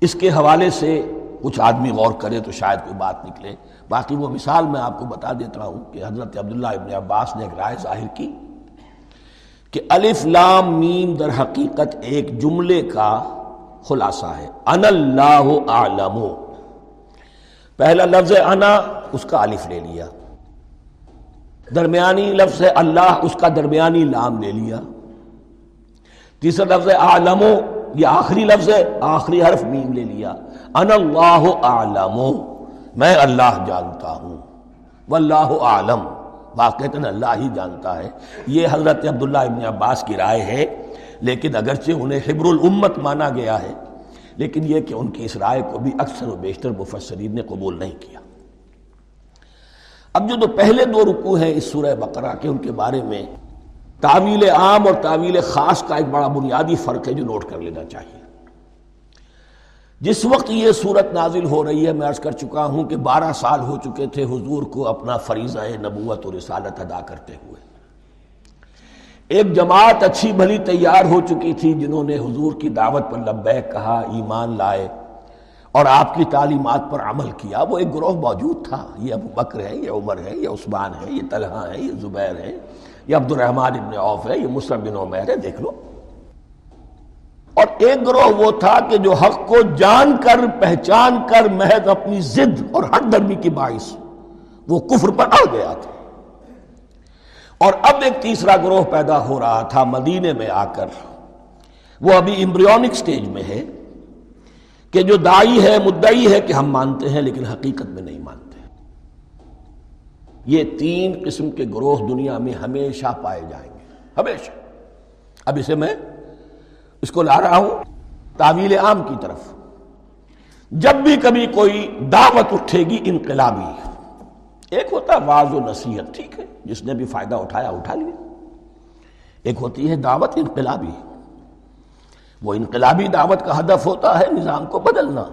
اس کے حوالے سے کچھ آدمی غور کرے تو شاید کوئی بات نکلے۔ باقی وہ مثال میں آپ کو بتا دیتا ہوں کہ حضرت عبداللہ ابن عباس نے ایک رائے ظاہر کی کہ الف لام میم در حقیقت ایک جملے کا خلاصہ ہے۔ ان اللہ عالم پہلا لفظ انا، اس کا الف لے لیا۔ درمیانی لفظ ہے اللہ، اس کا درمیانی لام لے لیا۔ تیسرا لفظ ہے عالم یہ آخری لفظ ہے، آخری حرف میم لے لیا۔ ان اللہ عالم میں اللہ جانتا ہوں۔ واللہ عالم واقعتا اللہ ہی جانتا ہے۔ یہ حضرت عبداللہ ابن عباس کی رائے ہے، لیکن اگرچہ انہیں حبر الامت مانا گیا ہے، لیکن یہ کہ ان کی اس رائے کو بھی اکثر و بیشتر مفسرین نے قبول نہیں کیا۔ اب جو دو پہلے دو رکو ہیں اس سورہ بقرہ کے، ان کے بارے میں تعویل عام اور تعویل خاص کا ایک بڑا بنیادی فرق ہے جو نوٹ کر لینا چاہیے۔ جس وقت یہ صورت نازل ہو رہی ہے، میں عرض کر چکا ہوں کہ بارہ سال ہو چکے تھے حضور کو اپنا فریضہ نبوت اور رسالت ادا کرتے ہوئے۔ ایک جماعت اچھی بھلی تیار ہو چکی تھی جنہوں نے حضور کی دعوت پر لبیک کہا، ایمان لائے اور آپ کی تعلیمات پر عمل کیا۔ وہ ایک گروہ موجود تھا۔ یہ ابو بکر ہے یہ عمر ہے یہ عثمان ہے یہ طلحہ ہے یہ زبیر ہے یہ عبد الرحمن ابن عوف ہے، یہ مسلم بن عمیر ہے، دیکھ لو۔ اور ایک گروہ وہ تھا کہ جو حق کو جان کر، پہچان کر محض اپنی ضد اور ہر درمی کی باعث وہ کفر پر آ گیا تھا۔ اور اب ایک تیسرا گروہ پیدا ہو رہا تھا مدینے میں آ کر۔ وہ ابھی امبریونک سٹیج میں ہے کہ جو دائی ہے، مدعی ہے کہ ہم مانتے ہیں لیکن حقیقت میں نہیں مانتے۔ یہ تین قسم کے گروہ دنیا میں ہمیشہ پائے جائیں گے۔ ہمیشہ۔ اب اسے میں اس کو لا رہا ہوں تعویل عام کی طرف۔ جب بھی کبھی کوئی دعوت اٹھے گی انقلابی۔ ایک ہوتا ہے واض و نصیحت، ٹھیک ہے، جس نے بھی فائدہ اٹھایا اٹھا لیا۔ ایک ہوتی ہے دعوت انقلابی۔ وہ انقلابی دعوت کا ہدف ہوتا ہے نظام کو بدلنا۔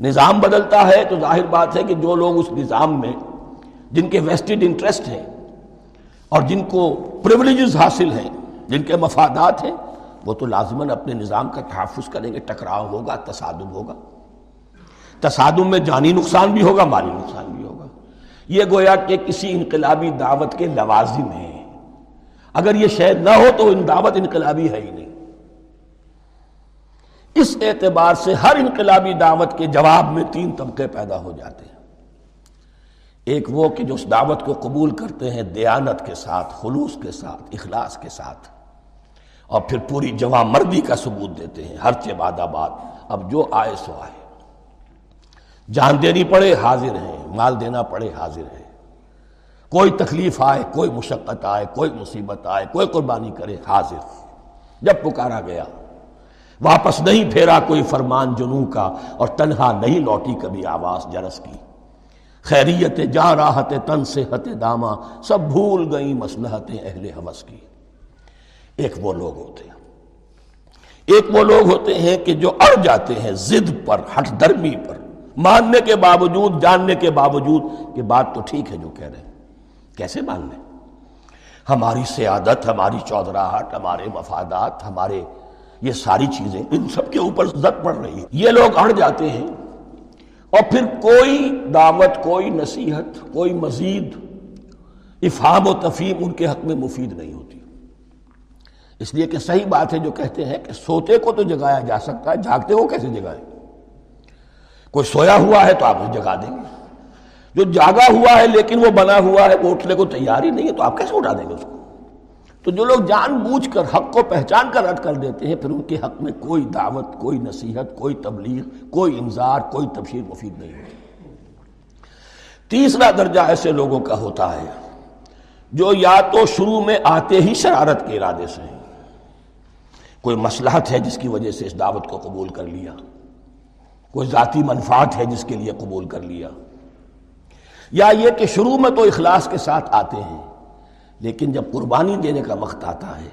نظام بدلتا ہے تو ظاہر بات ہے کہ جو لوگ اس نظام میں جن کے ویسٹڈ انٹرسٹ ہیں اور جن کو پریولیجز حاصل ہیں، جن کے مفادات ہیں، وہ تو لازماً اپنے نظام کا تحفظ کریں گے، ٹکراؤ ہوگا، تصادم ہوگا۔ تصادم میں جانی نقصان بھی ہوگا، مالی نقصان بھی ہوگا۔ یہ گویا کہ کسی انقلابی دعوت کے لوازم ہیں۔ اگر یہ شہد نہ ہو تو ان دعوت انقلابی ہے ہی نہیں۔ اس اعتبار سے ہر انقلابی دعوت کے جواب میں تین طبقے پیدا ہو جاتے ہیں۔ ایک وہ کہ جو اس دعوت کو قبول کرتے ہیں دیانت کے ساتھ، خلوص کے ساتھ، اخلاص کے ساتھ۔ اور پھر پوری جوان مردی کا ثبوت دیتے ہیں، ہر چباد آباد۔ اب جو آئے سو آئے۔ جان دینی پڑے، حاضر ہیں۔ مال دینا پڑے، حاضر ہیں۔ کوئی تکلیف آئے، کوئی مشقت آئے، کوئی مصیبت آئے، کوئی قربانی کرے، حاضر۔ جب پکارا گیا۔ واپس نہیں پھیرا کوئی فرمان جنوں کا، اور تنہا نہیں لوٹی کبھی آواز جرس کی۔ خیریت جا راحت تن سے داما، سب بھول گئی مسلحتیں اہل حوث کی۔ ایک وہ لوگ ہوتے ہیں۔ ایک وہ لوگ ہوتے ہیں کہ جو اڑ جاتے ہیں زد پر، ہٹ درمی پر۔ ماننے کے باوجود، جاننے کے باوجود کہ بات تو ٹھیک ہے جو کہہ رہے ہیں۔ کیسے مان لیں ہماری سیادت، ہماری چودراہٹ، ہمارے مفادات، ہمارے یہ ساری چیزیں ان سب کے اوپر زد پڑ رہی ہے یہ لوگ اڑ جاتے ہیں۔ اور پھر کوئی دعوت، کوئی نصیحت، کوئی مزید افہام و تفہیم ان کے حق میں مفید نہیں ہوتی۔ اس لیے کہ صحیح بات ہے جو کہتے ہیں کہ سوتے کو تو جگایا جا سکتا ہے، جاگتے کو کیسے جگائے؟ کوئی سویا ہوا ہے تو آپ اسے جگا دیں گے۔ جو جاگا ہوا ہے لیکن وہ بنا ہوا ہے، وہ اٹھنے کو تیار ہی نہیں ہے تو آپ کیسے اٹھا دیں گے اس کو؟ تو جو لوگ جان بوجھ کر حق کو پہچان کر رد کر دیتے ہیں، پھر ان کے حق میں کوئی دعوت، کوئی نصیحت، کوئی تبلیغ، کوئی انذار، کوئی تبشیر مفید نہیں ہوتی۔ تیسرا درجہ ایسے لوگوں کا ہوتا ہے جو یا تو شروع میں آتے ہی شرارت کے ارادے سے ہیں۔ کوئی مسلحت ہے جس کی وجہ سے اس دعوت کو قبول کر لیا۔ کوئی ذاتی منفعت ہے جس کے لیے قبول کر لیا۔ یا یہ کہ شروع میں تو اخلاص کے ساتھ آتے ہیں۔ لیکن جب قربانی دینے کا وقت آتا ہے،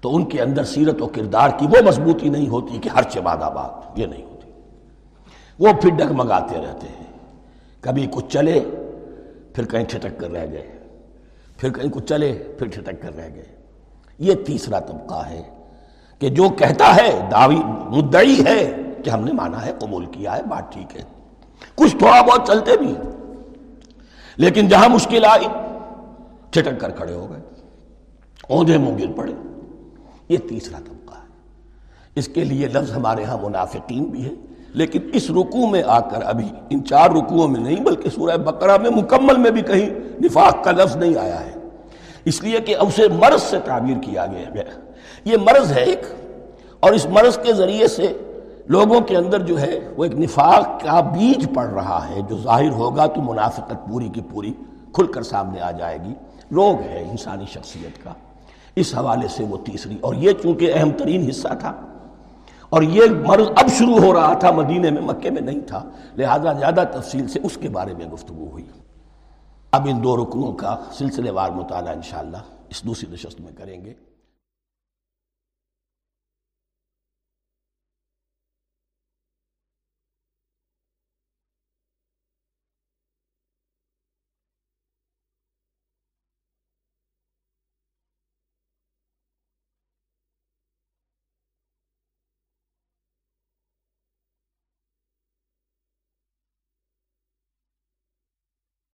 تو ان کے اندر سیرت و کردار کی وہ مضبوطی نہیں ہوتی کہ ہر چباد آباد، یہ نہیں ہوتی۔ وہ پھر ڈگمگاتے رہتے ہیں۔ کبھی کچھ چلے، پھر کہیں ٹھٹک کر رہ گئے۔ پھر کہیں کچھ چلے، پھر ٹھٹک کر رہ گئے۔ یہ تیسرا طبقہ ہے کہ جو کہتا ہے دعوی مدعی ہے کہ ہم نے مانا ہے، قبول کیا ہے، بات ٹھیک ہے۔ کچھ تھوڑا بہت چلتے بھی لیکن جہاں مشکل آئی چھٹک کر کھڑے ہو گئے۔ اوندے منہ گر پڑے۔ یہ تیسرا طبقہ ہے۔ اس کے لیے لفظ ہمارے ہاں منافقین بھی ہے لیکن اس رکوع میں آ کر ابھی ان چار رکوعوں میں نہیں، بلکہ سورہ بقرہ میں مکمل میں بھی کہیں نفاق کا لفظ نہیں آیا ہے۔ اس لیے کہ اسے مرض سے تعبیر کیا گیا یہ مرض ہے ایک، اور اس مرض کے ذریعے سے لوگوں کے اندر جو ہے وہ ایک نفاق کا بیج پڑ رہا ہے۔ جو ظاہر ہوگا تو منافقت پوری کی پوری کھل کر سامنے آ جائے گی۔ روگ ہے انسانی شخصیت کا۔ اس حوالے سے وہ تیسری، اور یہ چونکہ اہم ترین حصہ تھا، اور یہ مرض اب شروع ہو رہا تھا، مدینے میں، مکے میں نہیں تھا، لہذا زیادہ تفصیل سے اس کے بارے میں گفتگو ہوئی۔ اب ان دو رکنوں کا سلسلے وار مطالعہ انشاءاللہ اس دوسری نشست میں کریں گے۔